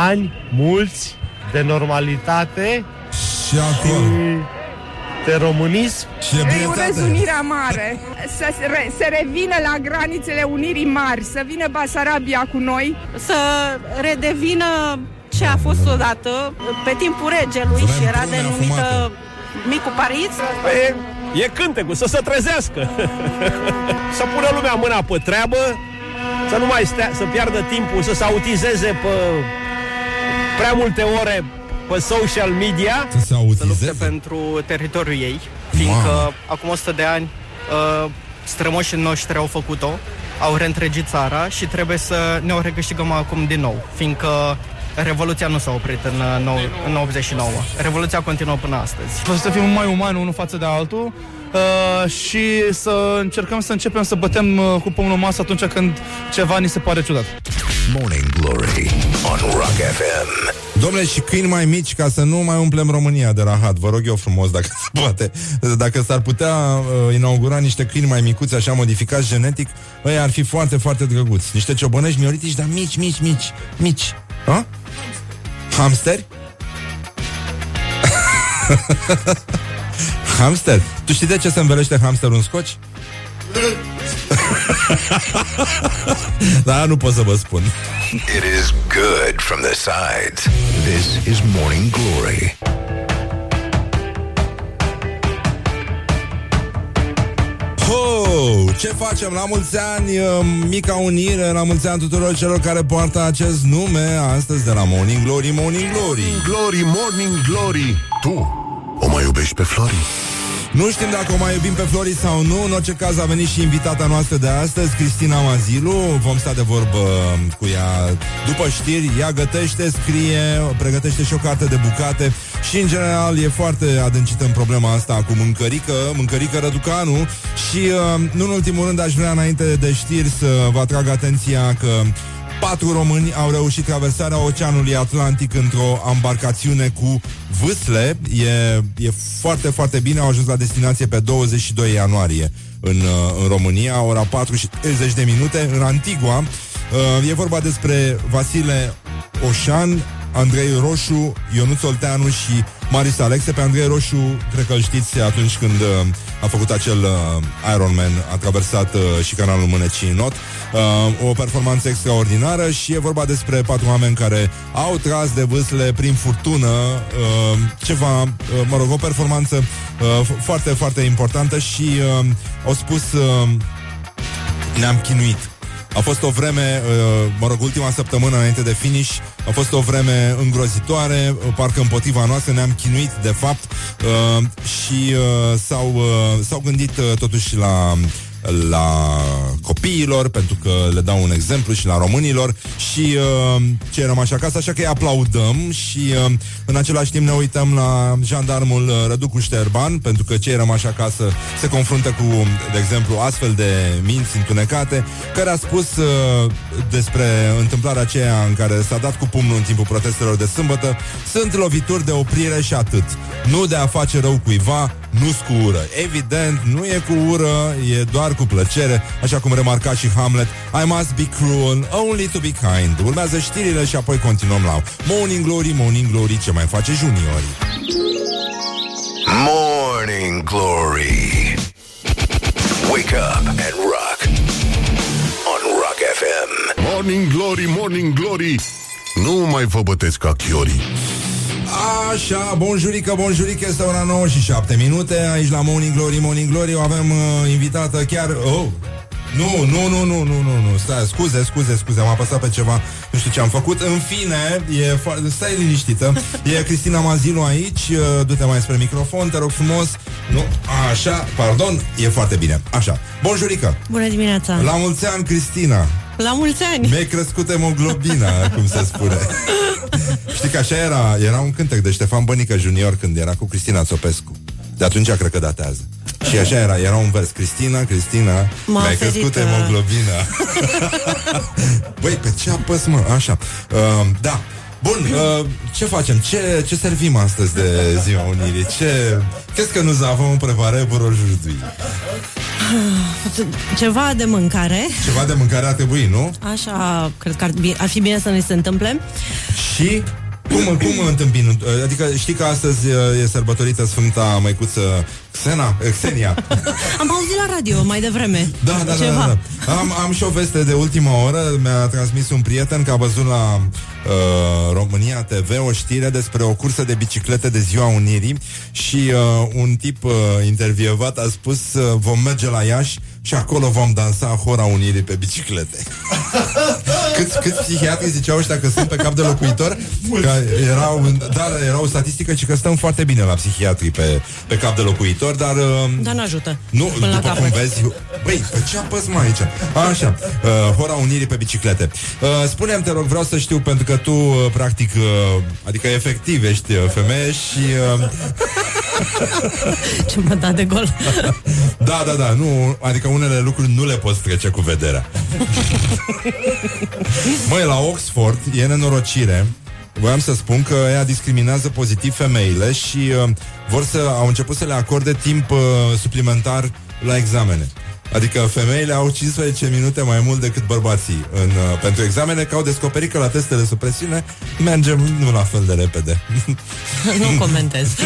Ani mulți de normalitate și alcool. De românism și Îi urez Unirea Mare <laughs> să se, re, să revină la granițele Unirii Mari, să vină Basarabia cu noi. Să redevină ce a fost odată pe timpul regelui și era denumită Micul Paris. E, e cântecul, să se trezească. <laughs> să pună lumea mâna pe treabă, să nu mai stea, să piardă timpul, să se autizeze pe prea multe ore pe social media. Să se să lupte pentru teritoriul ei, fiindcă Mamă. acum 100 de ani uh, strămoșii noștri au făcut-o, au reîntregit țara și trebuie să ne o recâștigăm acum din nou, fiindcă Revoluția nu s-a oprit în, uh, nou, în 89. Revoluția continuă până astăzi. Să fim mai umani unul față de altul uh, și să încercăm să începem să bătem uh, cu pumnul în masă atunci când ceva ni se pare ciudat. Morning Glory on Rock FM. Domnule, și câini mai mici ca să nu mai umplem România de rahat. Vă rog eu frumos, dacă <laughs> se poate. Dacă s-ar putea uh, inaugura niște câini mai micuți, așa modificați genetic, ei ar fi foarte, foarte drăguți. Niște ciobănești mioritici, dar mici, mici, mici, mici. Ha? Hamsteri? <laughs> Hamster? Tu știi de ce se învelește hamsterul în scoci? <laughs> da, nu pot să vă spun. It is good from the sides. This is Morning Glory. Ho! Ce facem? La mulți ani, uh, mica unire, la mulți ani tuturor celor care poartă acest nume astăzi de la Morning Glory, Morning Glory. Morning Glory, Morning Glory Tu o mai iubești pe Flori? Nu știm dacă o mai iubim pe Flori sau nu. În orice caz a venit și invitata noastră de astăzi Cristina Mazilu. Vom sta de vorbă cu ea După știri, ea gătește, scrie Pregătește și o carte de bucate. Și în general e foarte adâncită în problema asta Cu mâncărică, mâncărică Răducanu. Și uh, nu în ultimul rând aș vrea înainte de știri Să vă atrag atenția că Patru români au reușit traversarea Oceanului Atlantic într-o embarcațiune cu vâsle. E, e foarte, foarte bine. Au ajuns la destinație pe 22 ianuarie în, uh, în România, ora 4 și 30 de minute, în Antigua. Uh, E vorba despre Vasile Oșan, Andrei Roșu, Ionuț Olteanu și Maris Alexe. Pe Andrei Roșu, cred că îl știți atunci când uh, a făcut acel uh, Ironman, a traversat uh, și canalul Mânecii în not. Uh, o performanță extraordinară și e vorba despre patru oameni care au tras de vâsle prin furtună uh, ceva, uh, mă rog, o performanță uh, f- foarte, foarte importantă și uh, au spus uh, ne-am chinuit. A fost o vreme, uh, mă rog, ultima săptămână înainte de finish, a fost o vreme îngrozitoare, uh, parcă împotriva noastră ne-am chinuit, de fapt, uh, și uh, s-au, uh, s-au gândit uh, totuși la la copiilor, pentru că le dau un exemplu și la românilor și uh, cei rămași acasă, așa că îi aplaudăm și uh, în același timp ne uităm la jandarmul uh, Răducu Șterban, pentru că cei rămași acasă se confruntă cu, de exemplu, astfel de minți întunecate, care a spus uh, despre întâmplarea aceea în care s-a dat cu pumnul în timpul protestelor de sâmbătă, sunt lovituri de oprire și atât. Nu de a face rău cuiva, nu cu ură. Evident, nu e cu ură, e doar cu plăcere, așa cum remarca și Hamlet. I must be cruel, only to be kind. Urmează știrile și apoi continuăm la Morning Glory, Morning Glory, ce mai face juniorii. Morning Glory. Wake up and rock. On Rock FM. Morning Glory, Morning Glory Nu mai vă bătesc ca chiorii Așa, bonjurică, bonjurică, este ora 9 și 7 minute. Aici la Morning Glory, Morning Glory O avem uh, invitată chiar Oh, nu, nu, nu, nu, nu, nu, nu Stai, scuze, scuze, scuze Am apăsat pe ceva, nu știu ce am făcut. În fine, e fo- stai liniștită. E Cristina Mazilu aici uh, Du-te mai spre microfon, te rog frumos. Nu, așa, pardon E foarte bine, așa, bonjurică. Bună dimineața! La mulți ani, Cristina La mulți ani! Mi-ai crescut hemoglobina, cum se spune <laughs> Știi că așa era Era un cântec de Ștefan Bănică Junior Când era cu Cristina Țopescu De atunci cred că datează și așa era, era un vers Cristina, Cristina M-a Mi-ai oferit, crescut uh, hemoglobina <laughs> Băi, pe ce apăs, mă? Așa uh, Da Bun, uh, ce facem? Ce, ce servim astăzi de Ziua Unirii? Ce... Qu'est-ce que nous avons préparé pour aujourd'hui? <sighs> Ceva de mâncare. Ceva de mâncare ar trebui, nu? Așa, cred că ar, bi- ar fi bine să ne se întâmple. Și cum, cum întâmpin? Adică știi că astăzi uh, e sărbătorită Sfânta Măicuță Xena, eh, Xenia. Am auzit la radio mai devreme. Da, da, da, Ceva. da, da. Am, am și o veste de ultima oră Mi-a transmis un prieten că a văzut la uh, România TV o știre despre o cursă de biciclete de Ziua Unirii și uh, un tip uh, intervievat a spus uh, vom merge la Iași și acolo vom dansa Hora Unirii pe biciclete. <laughs> câți, câți psihiatri ziceau ăștia că sunt pe cap de locuitor? Că erau, da, era o statistică și că stăm foarte bine la psihiatri pe, pe cap de locuitor, dar... Uh, Dar nu ajută. nu, Până la după cum capăt. vezi Băi, pe ce apăs mai aici? Așa, uh, Hora Unirii pe biciclete uh, Spune-mi, te rog, vreau să știu Pentru că tu, uh, practic uh, Adică efectiv ești uh, femeie Și uh, Ce mă da de gol. <laughs> Da, da, da nu, Adică unele lucruri nu le poți trece cu vederea <laughs> Măi, la Oxford E nenorocire Voiam să spun că ea discriminează pozitiv femeile și uh, vor să au început să le acorde timp uh, suplimentar la examene. Adică femeile au 15 minute mai mult decât bărbații în, uh, pentru examene, că au descoperit că la testele sub presiune mergem nu la fel de repede. <laughs> nu comentez. <laughs>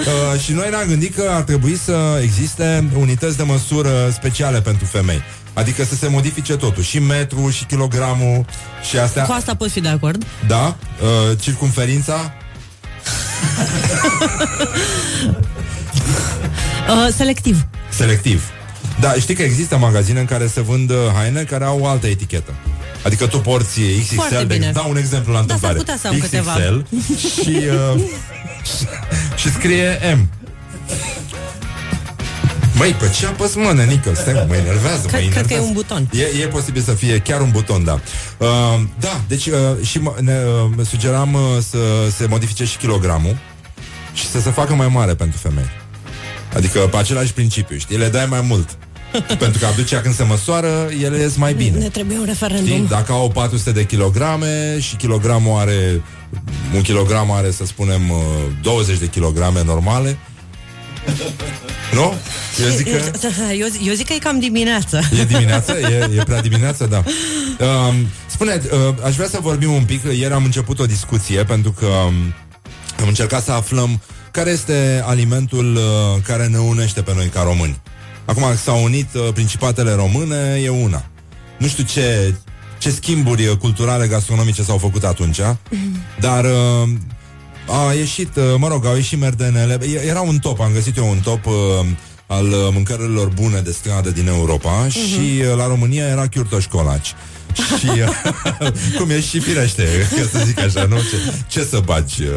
Uh, și noi ne-am gândit că ar trebui să existe unități de măsură speciale pentru femei. Adică să se modifice totul, și metru, și kilogramul, și astea. Cu asta pot fi de acord. Da? Uh, circumferința? <laughs> Uh, selectiv. Selectiv. Da, știi că există magazine în care se vând uh, haine care au o altă etichetă. Adică tu porți XXL, Foarte de, bine. dau un exemplu la Da, s-ar întâmplare. putea să am XXL câteva. <laughs> și, uh, și scrie M. Măi, pe ce apăs mă, nenică? Stai, mă, mă enervează, mă Cred, enervează. cred că e un buton. E, e posibil să fie chiar un buton, da. Uh, da, deci uh, și mă, ne, uh, sugeram uh, să se modifice și kilogramul și să se facă mai mare pentru femei. Adică pe același principiu, știi? Le dai mai mult. <laughs> pentru că aducea când se măsoară, ele ies mai bine. Ne trebuie un referendum. Știi? Dacă au 400 de kilograme și kilogramul are un kilogram are, să spunem, uh, 20 de kilograme normale. <laughs> Nu? Eu zic că... <laughs> Eu, zi- eu zic că e cam dimineață. E dimineață? E, e prea dimineață? Da. Um, spune, uh, aș vrea să vorbim un pic. Ieri am început o discuție pentru că um, am încercat să aflăm care este alimentul uh, care ne unește pe noi ca români. Acum s-au unit uh, principatele române, e una. Nu știu ce, ce schimburi uh, culturale gastronomice s-au făcut atunci, dar uh, a ieșit, uh, mă rog, au ieșit merdenele. E- Era un top, am găsit eu un top uh, al uh, mâncărurilor bune de stradă din Europa și uh, la România era chiurtoș colaci. Și uh, <laughs> cum e și firește, ca să zic așa, nu? Ce, ce să bagi uh,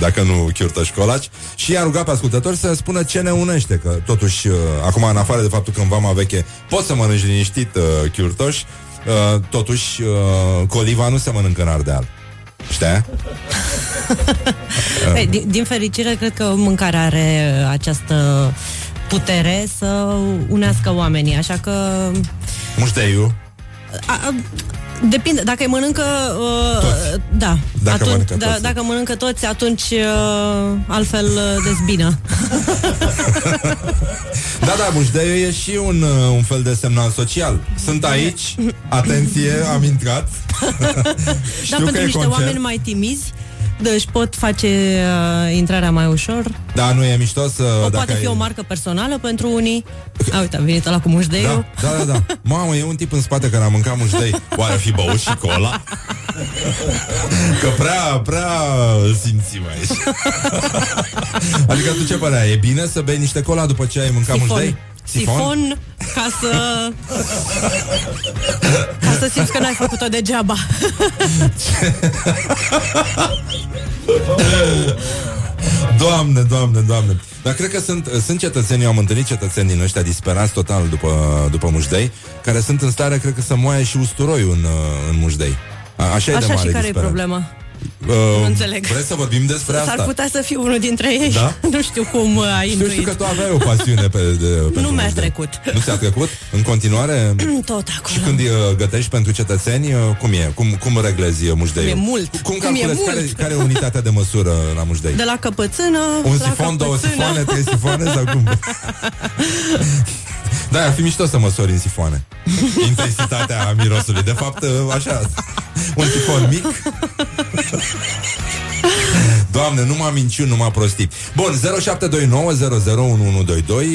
dacă nu chiurtoș școlaci? Și i-a rugat pe ascultători să spună ce ne unește, că totuși, uh, acum în afară de faptul că în vama veche poți să mănânci liniștit uh, chiurtoș, uh, totuși uh, coliva nu se mănâncă în Ardeal. Știi? <laughs> Păi, din, din fericire, cred că mâncarea are această putere să unească oamenii, așa că Mușteiul. A, a, depinde, dacă îi mănâncă uh, Toți. da, Dacă atunci, mănâncă da, toți. dacă mănâncă toți, atunci uh, altfel uh, dezbină. <laughs> Da, da, mușteiul e și un, uh, un fel de semnal social. Sunt aici, atenție, am intrat. <laughs> da, Știu că pentru e niște concert. oameni mai timizi își pot face uh, intrarea mai ușor. Da, nu e mișto să... O dacă poate fi ai- o marcă personală pentru unii. A, uite, a venit la cu mușdeiul. Da, da, da, da. Mamă, e un tip în spate care a mâncat muștei. Oare fi băut și cola? Că prea, prea îl simțim aici. Adică tu ce părea? E bine să bei niște cola după ce ai mâncat muștei? Sifon ca să ca să simți că n-ai făcut-o degeaba. Doamne, doamne, doamne Dar cred că sunt, sunt cetățenii, eu am întâlnit cetățeni din ăștia disperați total după, după mușdei Care sunt în stare, cred că să moaie și usturoiul în, în mușdei A, Așa, e de Așa mare și care e disperare. problema? Uh, Nu înțeleg. Vreți să vorbim despre S-ar asta? putea să fiu unul dintre ei. Da? <laughs> Nu știu cum uh, ai Știu, știu intuit. că tu aveai o pasiune pe, de, <laughs> pentru Nu mi-a muștei. trecut. Nu ți-a trecut? În continuare? <clears throat> Tot acolo. Și când uh, gătești pentru cetățeni, uh, cum e? Cum, cum reglezi uh, mușdeiul? E mult. Cum Cum e calculezi? mult. Care, care e unitatea de măsură la mușdei? De la căpățână Un la sifon, două căpățână. sifoane, trei sifoane sau cum? <laughs> Da, ar fi mișto să măsori în sifoane. <laughs> Intensitatea mirosului. De fapt, așa Un sifon mic. Doamne, nu m-am minciun, nu m-am prostit Bun, 0729001122 uh,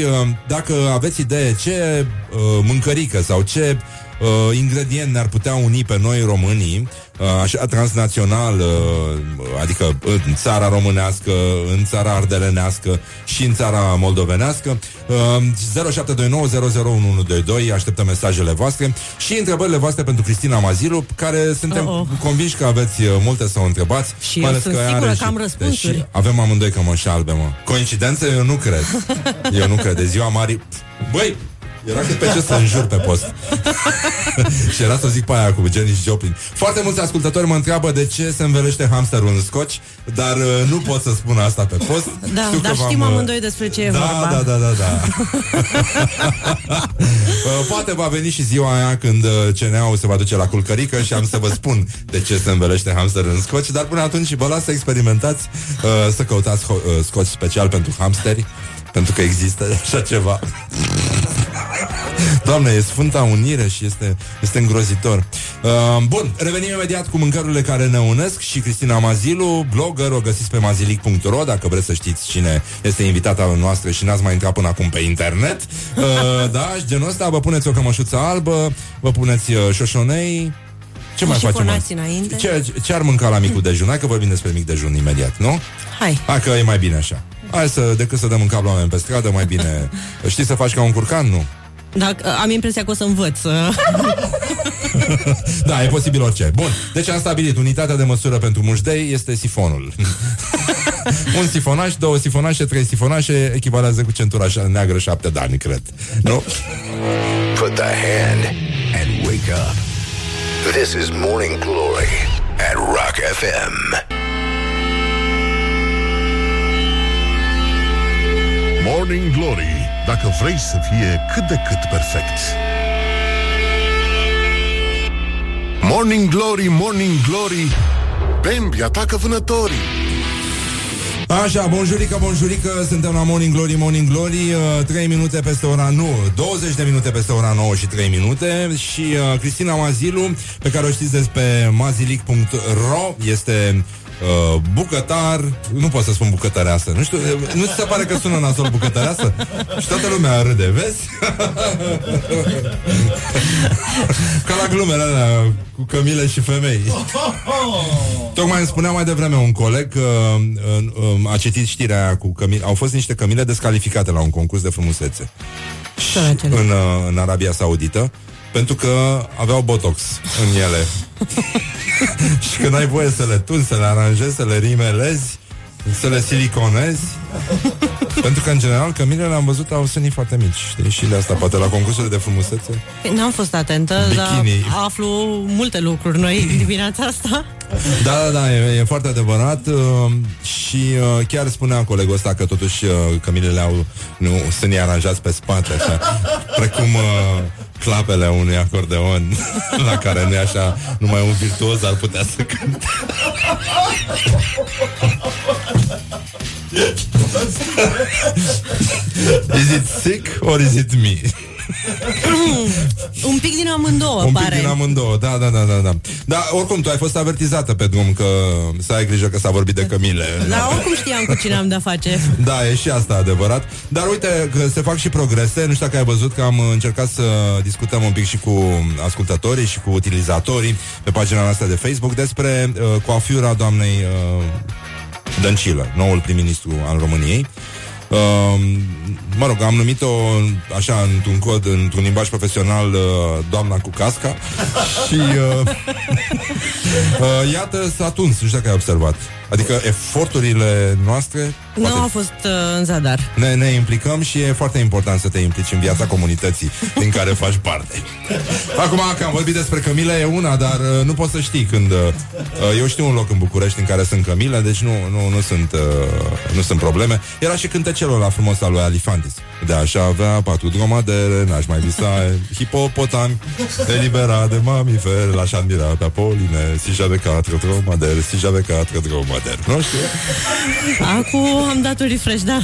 Dacă aveți idee ce uh, mâncărică sau ce uh, ingredient ne-ar putea uni pe noi românii uh, Așa transnațional uh, Adică în țara românească În țara ardelenească Și în țara moldovenească uh, 0729001122 Așteptăm mesajele voastre Și întrebările voastre pentru Cristina Mazilu Care suntem Oh, oh. convinși că aveți uh, multe să o întrebați Și mai eu ales sunt ea sigură are că am și- răspunsuri. deși Avem amândoi cămăși albe, mă Coincidență? Eu nu cred <laughs> Eu nu cred, de ziua mari Băi, era cât pe ce să înjur pe post <laughs> Și era să zic pe aia cu Janis Joplin Foarte mulți ascultători mă întreabă de ce se învelește hamsterul în scoci Dar uh, nu pot să spun asta pe post Da, Știu că dar v-am, știm uh, amândoi despre ce e da, vorba. da, da, da, da. <laughs> Uh, Poate va veni și ziua aia când uh, CNA-ul se va duce la culcărică și am să vă spun de ce se învelește hamster în scoci, dar până atunci vă las să experimentați, uh, să căutați ho- uh, scoci special pentru hamsteri, pentru că există așa ceva. Doamne, e Sfânta Unire și este, este îngrozitor. Uh, bun, revenim imediat cu mâncărurile care ne unesc și Cristina Mazilu, blogger, o găsiți pe mazilic.ro dacă vreți să știți cine este invitata noastră și n-ați mai intrat până acum pe internet. Uh, da, și genul ăsta, vă puneți o cămășuță albă, vă puneți uh, șoșonei, ce mai Și facem? fonați azi? înainte. Ce, ce ar mânca la micul dejun? Hai că vorbim despre mic dejun imediat, nu? Hai. Hai că e mai bine așa. Hai să, decât să dăm în cap la oameni pe stradă, mai bine... <laughs> Știi să faci ca un curcan, nu? Dacă, am impresia că o să învăț. uh, <laughs> da, e posibil orice. Bun, deci am stabilit. Unitatea de măsură pentru mușdei este sifonul. <laughs> Un sifonaș, două sifonașe, trei sifonașe echivalează cu centura așa neagră șapte de ani, cred. Nu? Put the hand and wake up. This is Morning Glory at Rock FM. Morning Glory Dacă vrei să fie cât de cât perfect. Morning Glory, Morning Glory Bambi atacă vânătorii. Așa, bonjurică, bonjurică, suntem la Morning Glory, Morning Glory, uh, 3 minute peste ora, nu, 20 de minute peste ora 9 și 3 minute și uh, Cristina Mazilu, pe care o știți despre mazilic.ro, este uh, bucătar, nu pot să spun bucătăreasă, nu știu, uh, nu ți se pare că sună nasol bucătăreasă? Și toată lumea râde, vezi? Ca la glumele alea cu cămile și femei. Tocmai îmi spunea mai devreme un coleg că uh, uh, a citit știrea aia cu cămile. Au fost niște cămile descalificate la un concurs de frumusețe în, uh, în Arabia Saudită pentru că aveau botox în ele. <laughs> și că n-ai voie să le tunzi, să le aranjezi, să le rimelezi, să le siliconezi. pentru că, în general, cămilele am văzut au sânii foarte mici, știi? Și de asta, poate la concursurile de frumusețe. N-am fost atentă, Bikini. dar aflu multe lucruri noi dimineața asta. Da, da, da, e, e foarte adevărat uh, și uh, chiar spunea colegul ăsta că totuși uh, cămilele au nu, sânii aranjați pe spate, așa, precum uh, clapele unui acordeon <laughs> la care nu e așa, numai un virtuos ar putea să cânte. <laughs> Is it sick or is it me? Un pic din amândouă, Un pic pare. din amândouă, da, da, da, da, da. Dar oricum, tu ai fost avertizată pe drum că să ai grijă că s-a vorbit de cămile. Dar oricum știam cu cine am de-a face. Da, e și asta adevărat. Dar uite că se fac și progrese. Nu știu dacă ai văzut că am încercat să discutăm un pic și cu ascultătorii și cu utilizatorii pe pagina noastră de Facebook despre uh, coafura doamnei uh, Dăncilă, noul prim-ministru al României. Uh, mă rog, am numit-o așa într-un cod, într-un limbaj profesional uh, doamna cu casca <laughs> și uh, <laughs> uh, iată s-a tuns, nu știu dacă ai observat. Adică eforturile noastre Nu a fost uh, în zadar. ne, ne implicăm și e foarte important să te implici în viața comunității <laughs> din care faci parte. Acum că am vorbit despre cămile e una, dar uh, nu poți să știi când... Uh, eu știu un loc în București în care sunt cămile, deci nu, nu, nu, sunt, uh, nu sunt probleme. Era și cântecelul la frumos al lui Alifantis. De așa avea patru dromadere, n-aș mai visa <laughs> hipopotami, eliberat de mamiferi, l-aș admira pe Apoline, si j'avais quatre dromadere, si j'avais quatre dromadere. Nu știu? Acum am dat un refresh, da.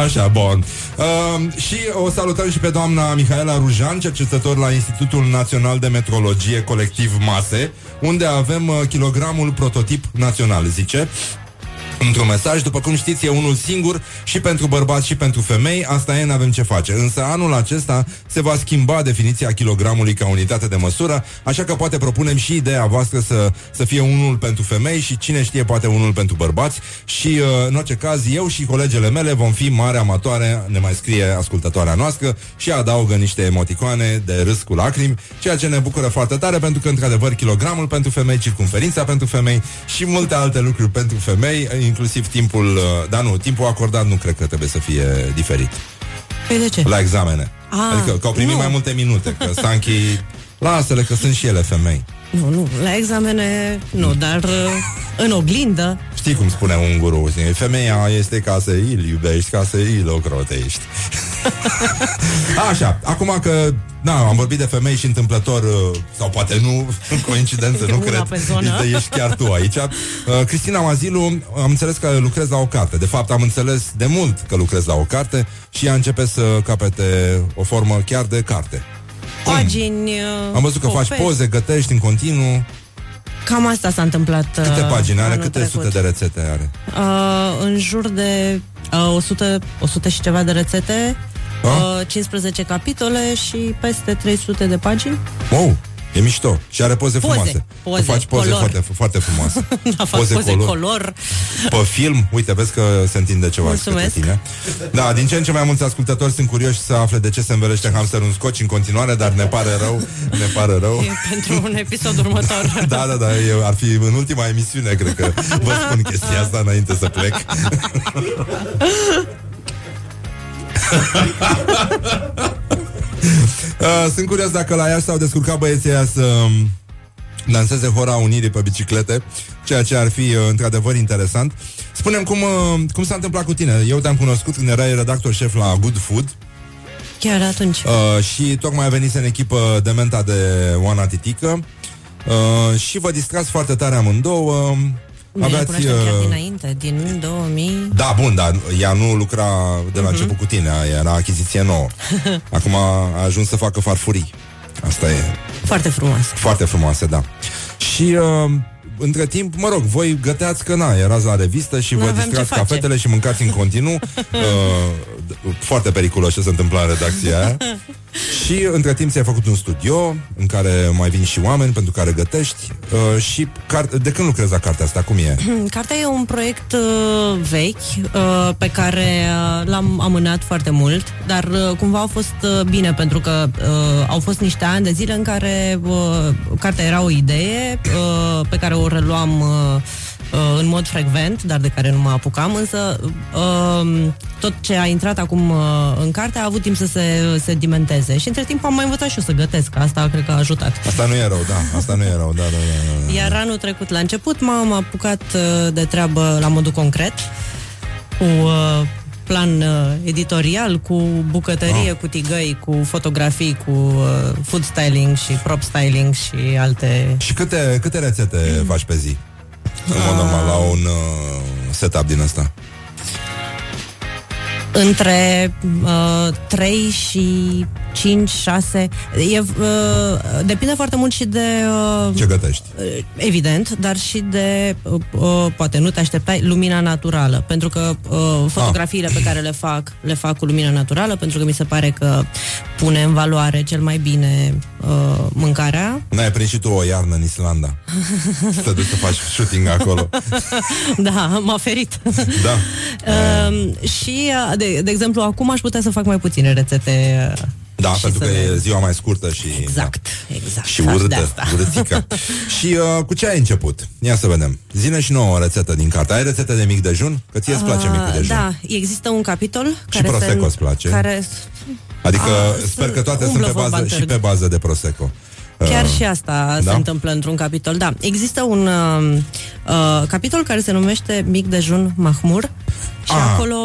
Așa, bun. Uh, și o salutăm și pe doamna Mihaela Rujan, cercetător la Institutul Național de Metrologie Colectiv Mase, unde avem uh, kilogramul prototip național, zice. Într-un mesaj, după cum știți, e unul singur și pentru bărbați și pentru femei, asta e, n-avem ce face. Însă anul acesta se va schimba definiția kilogramului ca unitate de măsură, așa că poate propunem și ideea voastră să, să fie unul pentru femei și cine știe poate unul pentru bărbați și uh, în orice caz eu și colegele mele vom fi mari amatoare, ne mai scrie ascultătoarea noastră și adaugă niște emoticoane de râs cu lacrimi, ceea ce ne bucură foarte tare pentru că într-adevăr kilogramul pentru femei, circunferința pentru femei și multe alte lucruri pentru femei, inclusiv timpul, uh, dar nu, timpul acordat nu cred că trebuie să fie diferit Păi de ce? la examene. Ah, adică că au primit nu. mai multe minute, că Sanchi Lasă-le că sunt și ele femei. Nu, nu, la examene nu, dar uh, în oglindă Știi cum spune un guru? Femeia este ca să îl iubești, ca să îl ocrotești. <laughs> Așa, acum că da, am vorbit de femei și întâmplător uh, Sau poate nu, coincidență, nu Una cred pe zonă. Ești, ești chiar tu aici. Uh, Cristina Mazilu, am înțeles că lucrez la o carte. De fapt, am înțeles de mult că lucrez la o carte Și ea începe să capete o formă chiar de carte. Pagini uh, Am văzut că faci povesti. poze, gătești în continuu. Cam asta s-a întâmplat Câte uh, pagini are, anul câte trecut. sute de rețete are? Uh, în jur de uh, 100, 100 și ceva de rețete, Ah? uh, 15 capitole și peste 300 de pagini. Wow, e mișto Și are poze, Poze, frumoase poze, Tu faci poze color. foarte, foarte frumoase <laughs> Da, fac poze, poze color. Pe film, uite, vezi că se întinde ceva Mulțumesc. către tine. Da, din ce în ce mai mulți ascultători sunt curioși să afle de ce se învelește hamsterul în scoci în continuare, dar ne pare rău, ne pare rău. E pentru un episod următor. <laughs> Da, da, da, eu, ar fi în ultima emisiune, cred că vă spun chestia asta înainte să plec. <laughs> <laughs> Uh, Sunt curios dacă la Iași s-au descurcat băieții ăia să um, danseze hora unirii pe biciclete, ceea ce ar fi uh, într-adevăr interesant. Spunem cum, uh, cum s-a întâmplat cu tine. Eu te-am cunoscut când erai redactor șef la Good Food Chiar atunci. uh, și tocmai a venit în echipă de menta de Oana Titică uh, și vă distrați foarte tare amândouă. Ne Aveați, cunoaștem chiar uh, dinainte, din 2000. da, bun, dar ea nu lucra de la Mhm. început cu tine, era achiziție nouă. <laughs> Acum a ajuns să facă farfurii. Asta e Foarte frumos. foarte frumoase, da. Și uh, între timp, mă rog, voi găteați că na, erați la revistă și vă N-aveam distrați ce face. cafetele și mâncați în continuu. <laughs> uh, d- foarte periculos ce se întâmplă în redacția aia. <laughs> și între timp ți-ai făcut un studio în care mai vin și oameni pentru care gătești. Uh, și car- de când lucrezi la cartea asta? Cum e? <clears throat> Cartea e un proiect uh, vechi uh, pe care uh, l-am amânat foarte mult, dar uh, cumva a fost uh, bine pentru că uh, au fost niște ani de zile în care uh, cartea era o idee uh, pe care o reluam uh, uh, în mod frecvent, dar de care nu mă apucam, însă uh, tot ce a intrat acum uh, în carte a avut timp să se sedimenteze și între timp am mai învățat și eu să gătesc, asta cred că a ajutat. Asta nu e rău, da. Asta nu e rău, da, da, da. da. Iar anul trecut, la început, m-am apucat uh, de treabă la modul concret, cu uh, plan uh, editorial, cu bucătărie, Ah. cu tigăi, cu fotografii, cu uh, food styling și prop styling și alte... Și câte, câte rețete Mm. <clears throat> faci pe zi? În mod normal, la un uh, setup din ăsta. Între uh, 3 și 5, 6. E, uh, depinde foarte mult și de... Uh, Ce gătești? uh, Evident, dar și de, uh, uh, poate nu te așteptai, lumina naturală. Pentru că uh, fotografiile pe care le fac, le fac cu lumina naturală, pentru că mi se pare că pune în valoare cel mai bine uh, mâncarea. N-ai prins și tu o iarnă în Islanda <laughs> Să te duci să faci shooting acolo da, m-a ferit. Da uh, <laughs> și, uh, de, de exemplu, acum aș putea să fac mai puține rețete uh, Da, Și pentru să că le- e ziua mai scurtă și Exact, exact. Și de urâtă, asta. urâțică <laughs> Și uh, cu ce ai început? Ia să vedem Zine și nouă o rețetă din carte Ai rețete de mic dejun? Că ție îți place Uh, micul dejun Da, există un capitol Și care Prosecco se, îți place? Care, Adică Ah, sper că toate sunt umblă pe vorba bază, în și târg. pe bază de Prosecco Chiar Uh, și asta da? se întâmplă într-un capitol. Da, există un uh, uh, capitol care se numește Mic dejun Mahmur și Ah. acolo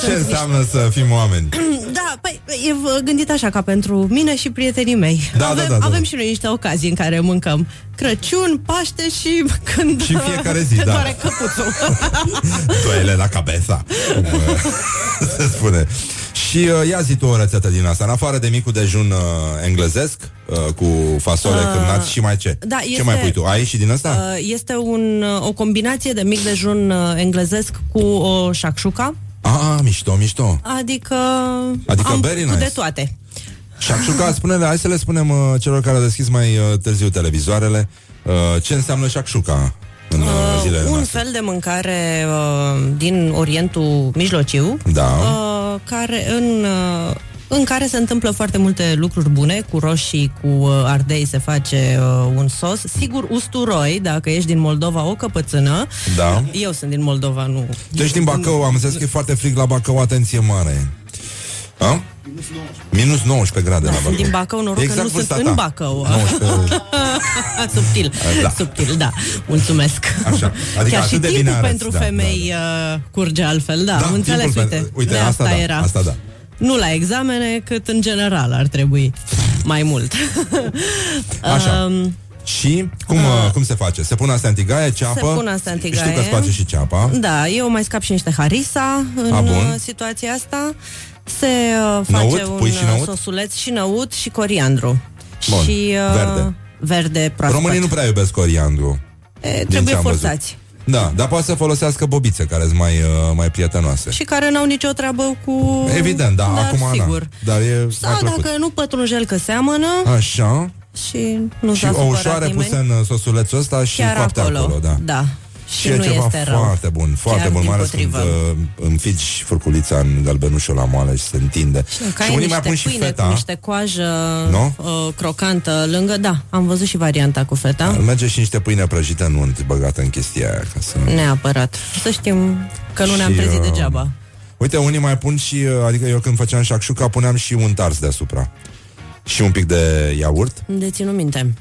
Ce sunt înseamnă să fim oameni? <clears throat> Da, păi, e v- gândit așa ca pentru mine și prietenii mei. Da, da, avem, da, da. avem și noi niște ocazii în care mâncăm Crăciun, Paște și <laughs> când... Și în fiecare zi, <laughs> când da. doare căpuțul. <laughs> Toele la cabeza cum, uh, Se spune Și uh, ia zi tu o rețetă din asta În afară de micul dejun uh, englezesc uh, Cu fasole, Uh, uh, cârnați și mai ce? da, Ce este- mai pui tu? Ai și din asta? Uh, Este un, uh, o combinație de mic dejun uh, englezesc cu o shakshuka, Ah, mișto, mișto adică, Adică am very cu nice. de toate. Shakshuka, spune-le, hai să le spunem uh, celor care au deschis mai uh, târziu televizoarele uh, Ce înseamnă shakshuka în uh, zilele Un noastre fel de mâncare uh, din Orientul Mijlociu, Da. uh, care în uh, în care se întâmplă foarte multe lucruri bune, cu roșii, cu uh, ardei se face uh, un sos. Sigur, usturoi, dacă ești din Moldova, o căpățână. Da Eu sunt din Moldova, nu. Tu ești din Bacău, am înțeles că e foarte frig la Bacău, atenție mare A? Minus 19 grade la Sunt Bacău din Bacău, noroc Exact că nu vârsta sunt ta. în Bacău. 19 <laughs> subtil, Da. subtil, da. Mulțumesc. Așa. Adică Chiar și atât de timpul bine arăți, pentru da, femei uh, curge altfel, da, Da, am înțeles, timpul uite, pentru- uite, de asta da, era. asta da. Nu la examene, cât în general ar trebui mai mult. <laughs> Așa. Um, Și cum, uh, cum se face? Se pune asta în tigaie, ceapă? Se pune asta în tigaie. Știu că îți place și ceapa Da, eu mai scap și niște harisa în A, bun. uh, situația asta. Se uh, face Năut? un Pui și uh, năut? sosuleț și năut și coriandru. Bun. Și uh, Verde. Verde proaspăt. Românii nu prea iubesc coriandru E, din trebuie ce am văzut. forțați. Da, dar poate să folosească bobițe care sunt mai, uh, mai prietenoase Și care n-au nicio treabă cu... Evident, da, da acum sigur. na. Dar e mai Sau plăcut dacă nu pătrunjel că seamănă Așa și nu Și s-a o supărat ușoare nimeni. pusă în uh, sosulețul ăsta Și Chiar coapte acolo. acolo, da da. Și, Și, e nu ceva este rău. foarte bun, foarte Chiar bun, mai ales când dimpotrivă. uh, înfici furculița în galbenușul la moale și se întinde. Ca și ai unii mai niște pun și pâine feta. cu niște coajă Nu? uh, crocantă lângă, da, am văzut și varianta cu feta. Ar merge și niște pâine prăjită în unt băgată în chestia aia ca să... Neapărat. Să știm că nu ne-am Și, trezit uh, degeaba. Uite, unii mai pun și, uh, adică eu când făceam șacșuca puneam și un tars deasupra. Și un pic de iaurt. De ținut minte.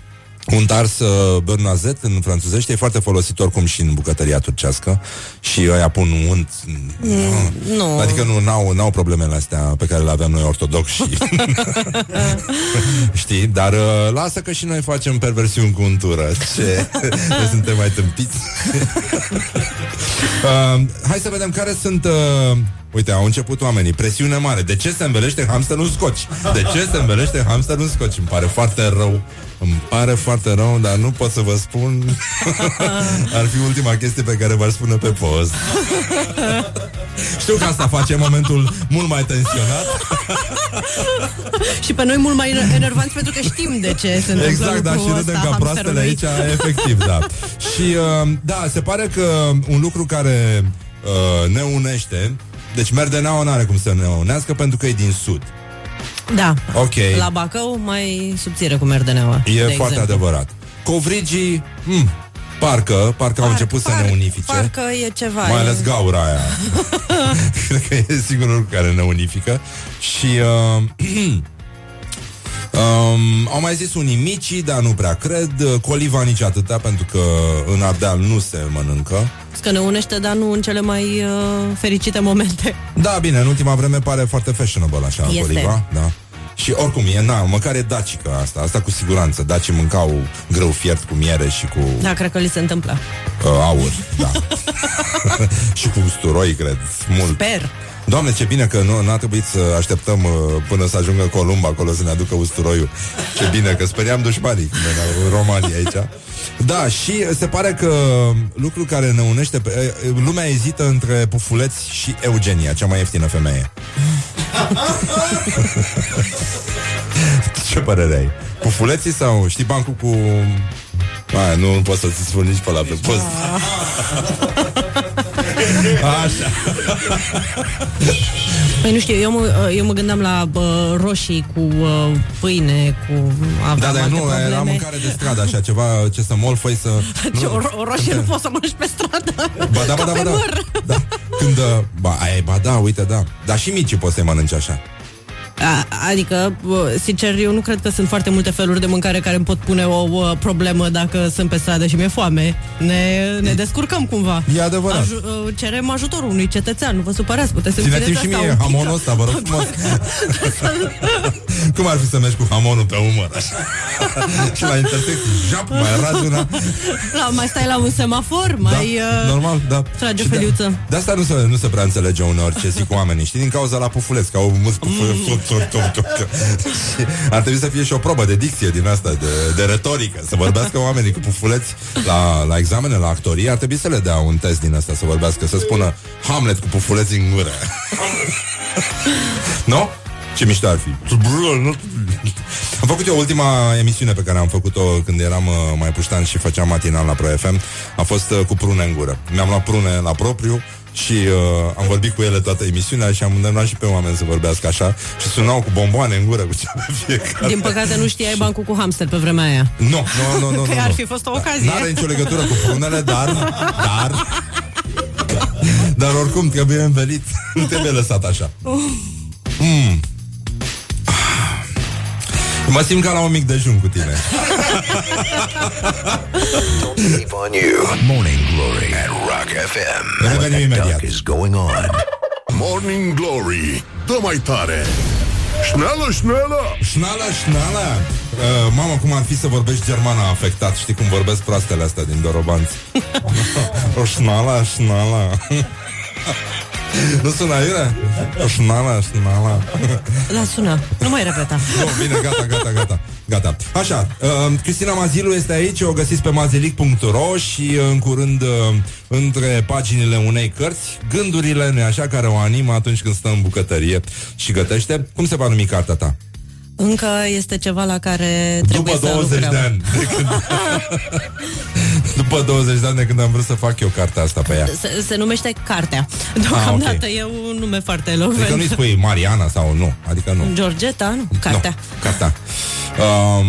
Un tars uh, bernazet în franțuzește e foarte folosit oricum și în bucătăria turcească și ăia pun unt. Mm, nu. Adică nu n-au, n-au problemele astea pe care le avem noi ortodoxi. <laughs> Știi? Dar uh, lasă că și noi facem perversiuni cu untură. Ce? noi suntem mai tâmpiți. <laughs> uh, hai să vedem care sunt... Uh, Uite, au început oamenii. Presiune mare. De ce se învelește hamsterul în scoci? De ce se învelește hamsterul în scoci? Îmi pare foarte rău. Îmi pare foarte rău, dar nu pot să vă spun. <laughs> Ar fi ultima chestie pe care v-ar spune pe post. Știu că asta face momentul mult mai tensionat. <laughs> și pe noi mult mai enervanți pentru că știm de ce se întâmplă Exact, da, și lucrul râdem ăsta ca proastele hamsterului. aici, efectiv, da. <laughs> Și, uh, da, se pare că un lucru care uh, ne unește, deci Merdeneaua nu are cum să ne unească pentru că e din sud. Da. Ok. La Bacău mai subțire cu merdeneaua. E de foarte exemplu. adevărat. Covrigii, mm, parcă, parcă au început să ne unifice. Parcă e ceva. Mai e- ales gaura aia. <laughs> Cred că e singurul lucru care ne unifică. Și uh, <clears throat> um, au mai zis unii mici, dar nu prea cred. Coliva nici atâta, pentru că în Ardeal nu se mănâncă. Că ne unește, dar nu în cele mai uh, fericite momente. Da, bine, în ultima vreme pare foarte fashionable așa, Este. coliva. Da. Și oricum, e, na, măcar e dacică asta, asta cu siguranță. Dacii mâncau grâu fiert cu miere și cu Da, cred că li se întâmplă. uh, aur, da. <laughs> <laughs> și cu usturoi, cred, mult. Sper. Doamne, ce bine că nu n-a trebuit să așteptăm uh, până să ajungă Columba acolo să ne aducă usturoiul. Ce bine, că speriam dușmanii când erau în România aici. Da, și se pare că lucrul care ne unește pe, uh, lumea ezită între pufuleți și Eugenia, cea mai ieftină femeie. <laughs> Ce părere ai? Pufuleții sau știi bancul cu... Aia, nu, nu pot să-ți spun nici pe la pe post. Așa. Păi nu știu, eu mă, eu mă gândeam la bă, roșii cu uh, pâine, cu aveam Da, dar alte nu, probleme. era mâncare de stradă, așa, ceva, ce să molfăi să... <laughs> Ce, o, ro- o roșie nu poți să mănânci pe stradă Ba da, ba Ca da, pe ba da. măr. da. Când, uh, ba, aia, ba da, uite, da. Dar și micii poți să-i mănânci așa. A, Adică, bă, sincer, eu nu cred că sunt foarte multe feluri de mâncare care îmi pot pune o uh, problemă dacă sunt pe stradă și mi-e foame. Ne, ne descurcăm cumva. E adevărat. Aju- uh, cerem ajutorul unui cetățean, nu vă supărați, puteți să Țineți-mi și mie hamonul ăsta, vă rog <laughs> frumos. <laughs> Cum ar fi să mergi cu hamonul pe umăr, așa? <laughs> și la intersecție, jap, mai razi una. La, mai stai la un semafor, mai... da, uh, normal, da. trage Și o feliuță. De, de asta nu se, nu se prea înțelege uneori ce zic oamenii, știi? Din cauza la pufuleți, că au mulți pufuleți. Mm. Și Ar trebui să fie și o probă de dicție din asta, de, de retorică, să vorbească oamenii cu pufuleți la, la examene, la actorie, ar trebui să le dea un test din asta, să vorbească, să spună Hamlet cu pufuleți în gură. <laughs> nu? Ce mișto ar fi. Am făcut eu ultima emisiune pe care am făcut-o când eram uh, mai puștan și făceam matinal la Pro FM. A fost uh, cu prune în gură. Mi-am luat prune la propriu și uh, am vorbit cu ele toată emisiunea și am îndemnat și pe oameni să vorbească așa și sunau cu bomboane în gură cu ce pe fiecare. Din păcate nu știai bancul cu hamster pe vremea aia. Nu, nu, nu, nu. Că nu, ar nu. fi fost o ocazie. N-are nicio legătură cu prunele, dar, dar, dar oricum trebuie învelit. Nu trebuie lăsat așa. Mm. Mă simt ca la un mic dejun cu tine. Keep on you. Morning Glory at Rock FM. Revenim What the imediat. duck is going on? Morning Glory Dă mai tare Șneală, șneală Șnala, șnala uh, Mamă, cum ar fi să vorbești germana afectat Știi cum vorbesc proastele astea din Dorobanți <laughs> O șnala, șnala Nu sună aiurea? O șnala, șnala Da, sună. Nu mai repeta. Nu, bine, gata, gata, gata Gata. Așa, uh, Cristina Mazilu este aici, o găsiți pe mazilic.ro și uh, în curând uh, între paginile unei cărți, gândurile, nu așa, care o animă atunci când stă în bucătărie și gătește. Cum se va numi cartea ta? Încă este ceva la care trebuie După să 20 lucrăm. de ani de când... <laughs> După 20 de ani de când am vrut să fac eu cartea asta pe ea Se, se numește Cartea. Deocamdată ok. e un nume foarte elocvent. Adică nu-i spui Mariana sau nu Adică nu Georgeta, nu? Cartea. Nu, cartea um,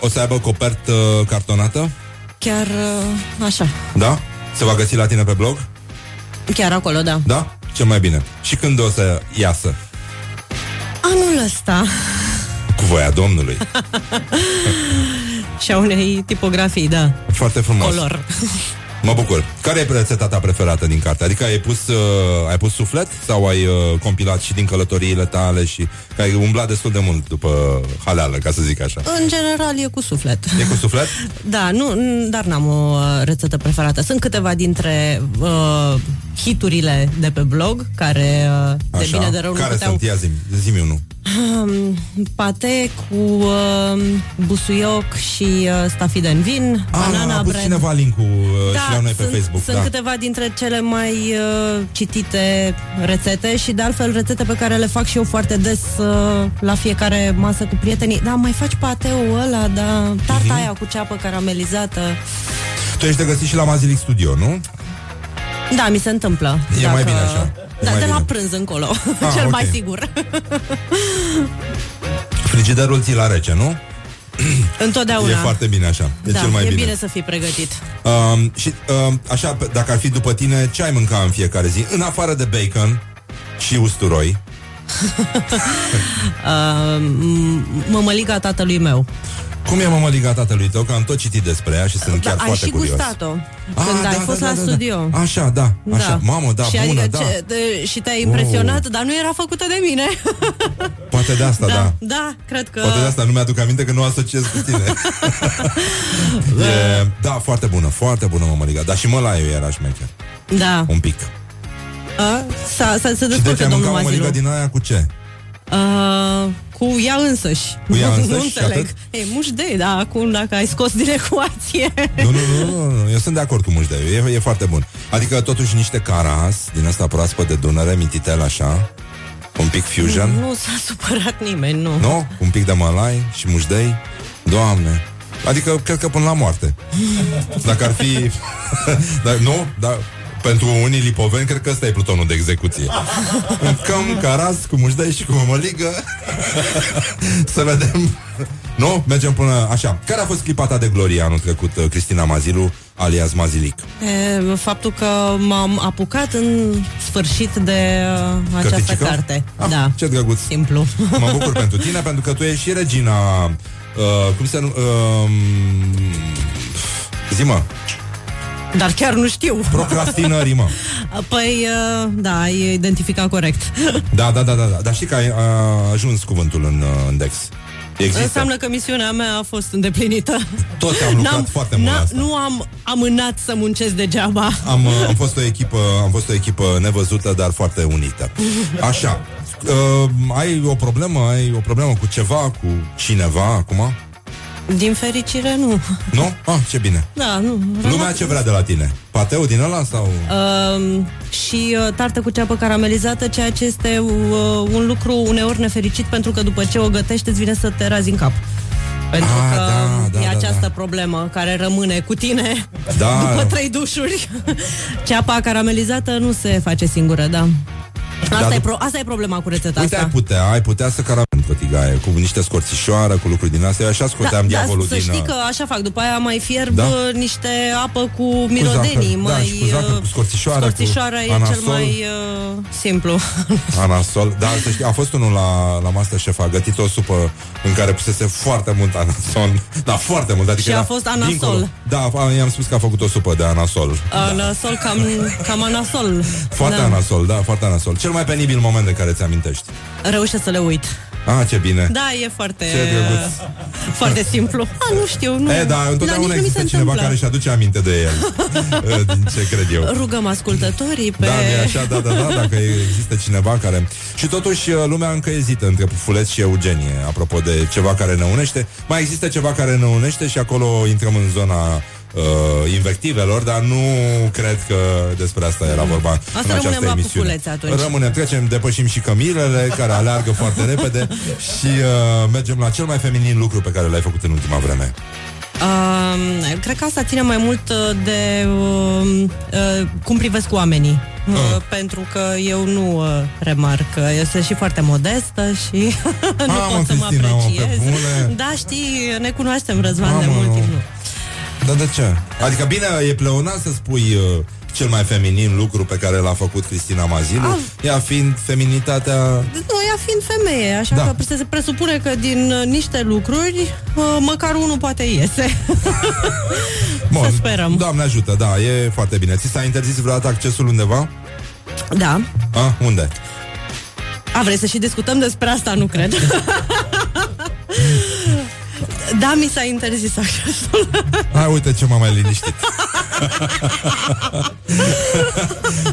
O să aibă copertă cartonată? Chiar uh, așa. Da? Se va găsi la tine pe blog? Chiar acolo, da. Da? Cel mai bine Și când o să iasă? Anul ăsta Cu voia Domnului <laughs> și a unei tipografii, da. Foarte frumos Color. Mă bucur. Care e rețeta ta preferată din carte? Adică ai pus, uh, ai pus suflet sau ai uh, compilat și din călătoriile tale și că ai umblat destul de mult după haleală, ca să zic așa. În general e cu suflet. E cu suflet? <laughs> Da, nu, n- dar n-am o uh, rețetă preferată. Sunt câteva dintre uh, hiturile de pe blog care uh, de Așa. bine de rău nu Care puteau sunt? Ia zi zi unul. Um, pate cu uh, busuioc și uh, stafide în vin, banana a pus bread. cineva link-ul uh, Da, și la noi pe sunt, Facebook. sunt da. câteva dintre cele mai uh, citite rețete și de altfel rețete pe care le fac și eu foarte des uh, la fiecare masă cu prietenii. Da, mai faci pateul ăla, da, tarta Mhm. aia cu ceapă caramelizată. Tu ești de găsit și la Mazilic Studio, nu? Da, mi se întâmplă. E mai bine așa. E Da, mai de la bine. prânz încolo. Ah, <laughs> Cel ok. mai sigur. Frigiderul ți la rece, nu? <clears throat> Întotdeauna. E foarte bine așa. E da, cel mai e bine. bine să fii pregătit. Um, și um, așa, pe- dacă ar fi după tine, ce ai mânca în fiecare zi? În afară de bacon și usturoi. <laughs> Uh, m- mămăliga tatălui meu. Cum e mămăliga tatălui tău? Că am tot citit despre ea și sunt chiar Da, ai foarte și curios. gustat-o când Ah, ai da, fost da, la da, da. studio. Așa, da, așa. Mamă, da, și bună, adică da. Ce, de, și te-ai impresionat, dar nu era făcută de mine. <laughs> Poate de asta, da. da, cred că... Poate de asta nu mi-aduc aminte că nu asociez cu tine. <laughs> e, da, foarte bună, foarte bună mămăliga. Dar și mălaiul era șmecher. Da. Un pic. A, s-a, s-a, se Și deci descurcă ai domnul mâncat o Mazilu. mămăligă din aia cu ce? Uh, cu ea însăși. Cu ea <laughs> Nu- însăși Nu și înțeleg. atât? E mușdei, da, acum dacă ai scos din ecuație. Nu, nu, nu, nu, nu, eu sunt de acord cu mușdeiul, e, e foarte bun. Adică totuși niște caras din asta proaspăt de Dunăre, mititel așa, un pic fusion, Nu s-a supărat nimeni, nu. nu? Un pic de malai și mușdei, doamne. Adică cred că până la moarte. <laughs> Dacă ar fi... <laughs> dar, nu, dar pentru unii lipoveni, cred că ăsta e plutonul de execuție. Mâncăm caras cu mușdei și cu mămăligă. Să vedem. Nu? Mergem până așa. Care a fost clipa ta de glorie anul trecut, uh, Cristina Mazilu, alias Mazilic? E, faptul că m-am apucat în sfârșit de uh, această Cărticică? carte. Ah, da. Ce drăguț. Simplu. Mă bucur pentru tine, pentru că tu ești și regina... Uh, cum se nu... Uh, zi-mă, Dar chiar nu știu. procrastinării, mă. <laughs> Păi, uh, da, ai identificat corect. Da, da, da, da, da. Dar știi că ai a ajuns cuvântul în uh, index. Există. Înseamnă că misiunea mea a fost îndeplinită. Toți am lucrat N-am- foarte mult la n-a- asta. Nu am amânat să muncesc degeaba. Am, uh, am fost o echipă, am fost o echipă nevăzută, dar foarte unită. Așa. Uh, ai o problemă, ai o problemă cu ceva, cu cineva acum? Din fericire, nu. Nu? Ah, ce bine. Da, nu. Lumea ce vrea de la tine? Pateu din ăla sau... Um, și uh, tartă cu ceapă caramelizată, ceea ce este uh, un lucru uneori nefericit pentru că după ce o gătești îți vine să te razi în cap. Pentru Ah, că da, da, e da, această da. problemă care rămâne cu tine Da. <laughs> după trei dușuri. <laughs> Ceapa caramelizată nu se face singură, da. Asta, Da, e, dup- pro- asta e problema cu rețeta Uite, ai asta. putea, ai putea să caramel o tigaie cu niște scorțișoară, cu lucruri din astea. Eu așa scoteam diavolul să din... știi uh, că așa fac, după aia mai fierb Da? da? niște apă cu mirodenii, zahăr. Da, mai... și cu zahăr, uh, cu scorțișoară, cu Scorțișoara e anasol. cel mai uh, simplu. <laughs> Anasol. Da, să știi, a fost unul la, la Masterchef, a gătit o supă în care pusese foarte mult anasol. <laughs> Da, foarte mult. Adică Și a era fost anasol. dincolo. Da, a- i-am spus că a făcut o supă de anasol. Anasol, cam, cam anasol. Foarte da. anasol, da, foarte anasol. Cel mai penibil moment de care ți-amintești. Reușesc să le uit. Ah, ce bine. Da, e foarte... Ce drăguț. Foarte simplu. A, nu știu, nu. E, da, nici întotdeauna nu mi există se cineva întâmplă. care își aduce aminte de el. Eh, <laughs> Din ce cred eu. Rugăm ascultătorii pe... Da, e așa, da, da, da, dacă există cineva care... Și totuși uh, lumea încă ezită între Pufuleț și Eugenie, apropo de ceva care ne unește. Mai există ceva care ne unește și acolo intrăm în zona uh, invectivelor, dar nu cred că despre asta era vorba Asta în rămânem această la emisiune. Pufuleț atunci. Rămânem, trecem, depășim și cămilele care aleargă foarte repede <laughs> și uh, mergem la cel mai feminin lucru pe care l-ai făcut în ultima vreme. Uh, cred că asta ține mai mult uh, de uh, uh, cum privesc oamenii. Uh, Ah. pentru că eu nu uh, remarc. Eu sunt și foarte modestă și <laughs> nu Ah, mă, pot să mă Cristina, mă, pe apreciez. bune? Da, știi, ne cunoaștem, Răzvan, Ah, de mă, mult nu. timp. Nu. Dar de ce? Adică bine, e pleonat să spui uh, cel mai feminin lucru pe care l-a făcut Cristina Mazilu, Ah. ea fiind feminitatea... Nu, ea fiind femeie, așa Da. da. că se presupune că din uh, niște lucruri uh, măcar unul poate iese. <laughs> Bun, Să sperăm. Doamne ajută, da, e foarte bine. Ți s-a interzis vreodată accesul undeva? da. A, unde? A, vrei să și discutăm despre asta? Nu cred. <laughs> da, mi s-a interzis accesul. Hai, uite ce m-am mai liniștit.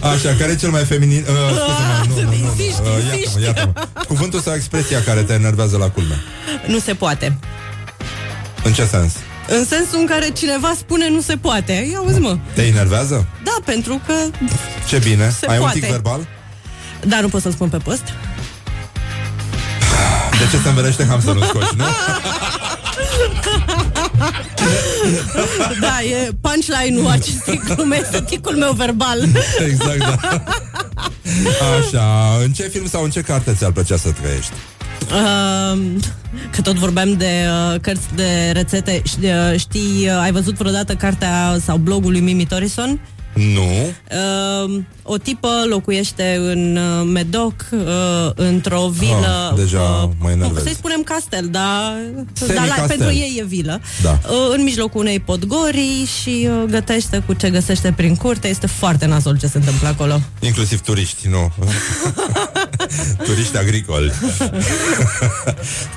Așa, care e cel mai feminin... Uh, scuze-mă, nu, nu, nu, nu. Insiști, Uh, iartă-mă, insiști. iartă-mă. Cuvântul sau expresia care te enervează la culme? nu se poate. În ce sens? În sensul în care cineva spune nu se poate. Ia uzi, mă. Te enervează? Da, pentru că... Ce bine. Se Ai poate. un tic verbal? Da, nu pot să-l spun pe post. De ce se înverește hamsterul în scoci, nu? <laughs> <laughs> da, e punchline-ul acestei glume, este ticul meu verbal. <laughs> Exact, da. Așa, în ce film sau în ce carte ți-ar plăcea să trăiești? Uh, că tot vorbeam de uh, cărți de rețete Ș- uh, Știi, uh, ai văzut vreodată cartea sau blogul lui Mimi Torison? Nu. Uh, o tipă locuiește în uh, Medoc uh, Într-o vilă Ah, deja mă enervez. Să-i spunem castel, dar, dar la, Semicastel. pentru ei e vilă Da. uh, În mijlocul unei podgorii Și uh, gătește cu ce găsește prin curte Este foarte nasol ce se întâmplă acolo Inclusiv turiști, nu. <laughs> turiști agricoli.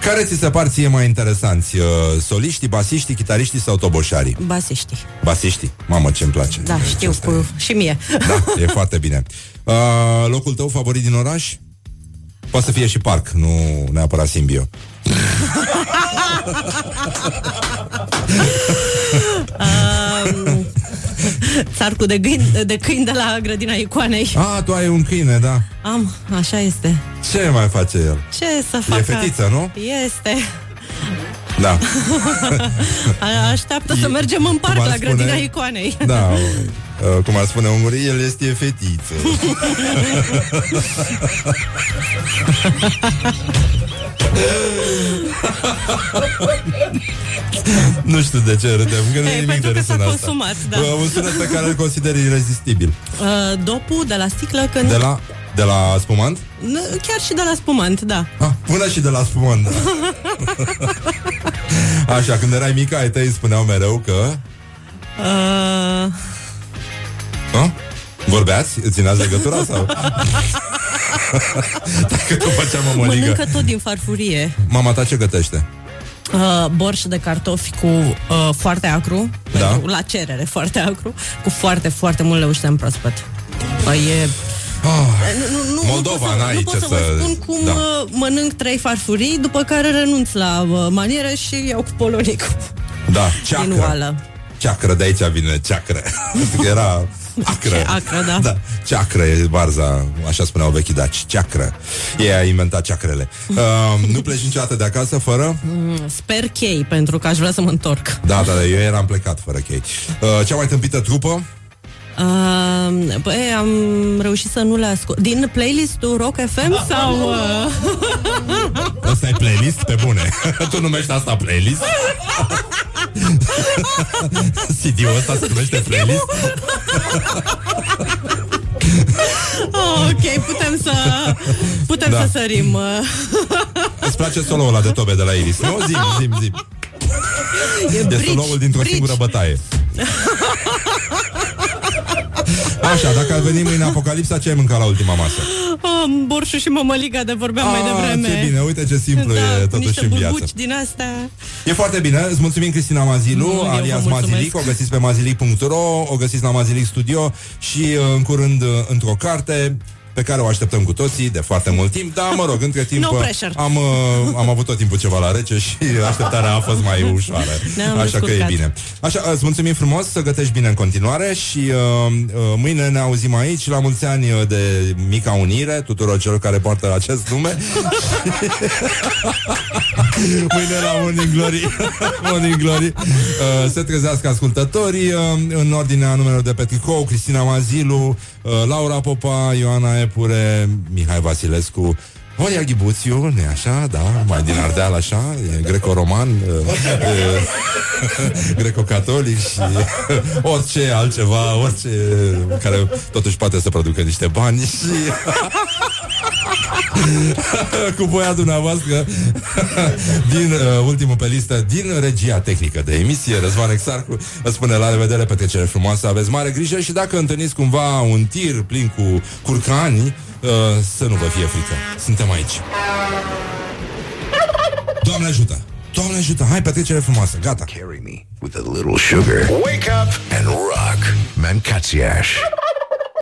Care ți se par ție mai interesanți? Uh, Soliștii, basiștii, chitariștii sau toboșarii? Basiștii. Basiștii. Mamă, ce-mi place. Da, știu, cu... și mie. Da, e foarte bine. Uh, locul tău favorit din oraș? Poate să fie și parc, nu neapărat Simbio. um, țarcul de, gâini, de câini de la grădina icoanei. Ah, tu ai un câine, da. Am, așa este. Ce mai face el? Ce să facă? E fetiță, nu? Este. Da. <laughs> A- Așteaptă să mergem în parc Cum ar la spune- grădina icoanei. Da, uh, cum ar spune ungurii, el este fetiță. <laughs> nu știu de ce râdem, că nu e E, nimic pentru de că râs s-a în asta. consumat, da. Uh, Un sunet pe care îl consider irezistibil. Uh, dopul de la sticlă când... De la, de la spumant? N- Chiar și de la spumant, da. Ah, până și de la spumant, da. <laughs> Așa, când erai mică, ai tăi îți spuneau mereu că... Uh, A? Vorbeați? Îți țineați legătura sau? <laughs> Dacă tu făceam o măligă. mănâncă tot din farfurie. Mama ta ce gătește? Uh, borș de cartofi cu uh, foarte acru, Da. pentru, la cerere foarte acru, cu foarte, foarte mult leuștean proaspăt. Păi e... Nu, nu, nu, Moldova, nu pot să, n-ai nu pot ce să, vă să- spun cum da. uh, mănânc trei farfurii, după care renunț la uh, manieră și iau cu polonicul. Da, Din ceacră. oală. Ceacră, de aici vine ceacră. Că <laughs> era acră. Ce acră, da. da. Ceacră e varza, așa spuneau vechii daci. Ceacră. Ei a inventat ceacrele. Uh, <laughs> nu pleci niciodată de acasă fără? Mm, Sper chei, pentru că aș vrea să mă întorc. Da, da, da, eu eram plecat fără chei. Uh, cea mai tâmpită trupă? Uh, băi, am reușit să nu le ascult. Din playlistul Rock FM sau... Uh... Ăsta e playlist? Pe bune. <laughs> tu numești asta playlist? <laughs> CD-ul ăsta se numește playlist? Oh, ok, putem să putem Da. să sărim. uh. Îți place solo-ul ăla de tobe de la Iris? Nu? Zim, zim, zim. E E bridge, solo-ul dintr-o bridge. singură bătaie. <laughs> Așa, dacă ar veni mâine apocalipsa, ce ai mâncat la ultima masă? Um, borșul și mămăliga de vorbeam mai Ah, devreme. ce bine, uite ce simplu da, e cu totuși niște în viață. bubuci din astea. E foarte bine, îți mulțumim Cristina Mazilu, Mm, eu vă alias mulțumesc. Mazilic, o găsiți pe mazilic.ro, o găsiți la Mazilic Studio și uh, în curând uh, într-o carte pe care o așteptăm cu toții de foarte mult timp, dar mă rog, între timp No uh, pressure. am, uh, am avut tot timpul ceva la rece și așteptarea a fost mai ușoară. Ne-am Așa că e descurcat. bine. Așa, îți mulțumim frumos, să gătești bine în continuare și uh, uh, mâine ne auzim aici, la mulți ani uh, de Mica Unire, tuturor celor care poartă acest nume. <laughs> Mâine la Morning Glory <laughs> Morning Glory uh, Se trezească ascultătorii uh, În ordinea numelor de pe tricou Cristina Mazilu, uh, Laura Popa Ioana Epure, Mihai Vasilescu Horia Ghibuțiu, nu așa, da, mai din Ardeal așa, e greco-roman, uh, <laughs> uh, greco-catolic și <laughs> orice altceva, orice care totuși poate să producă niște bani și <laughs> <laughs> cu voia dumneavoastră <laughs> din uh, ultimul pe listă din regia tehnică de emisie Răzvan Exarcu vă spune la revedere, petrecere frumoasă aveți mare grijă și dacă întâlniți cumva un tir plin cu curcani uh, să nu vă fie frică suntem aici Doamne ajută Doamne ajută, hai petrecere frumoasă, gata Carry me with a little sugar. Wake up and rock. Mancațiaș.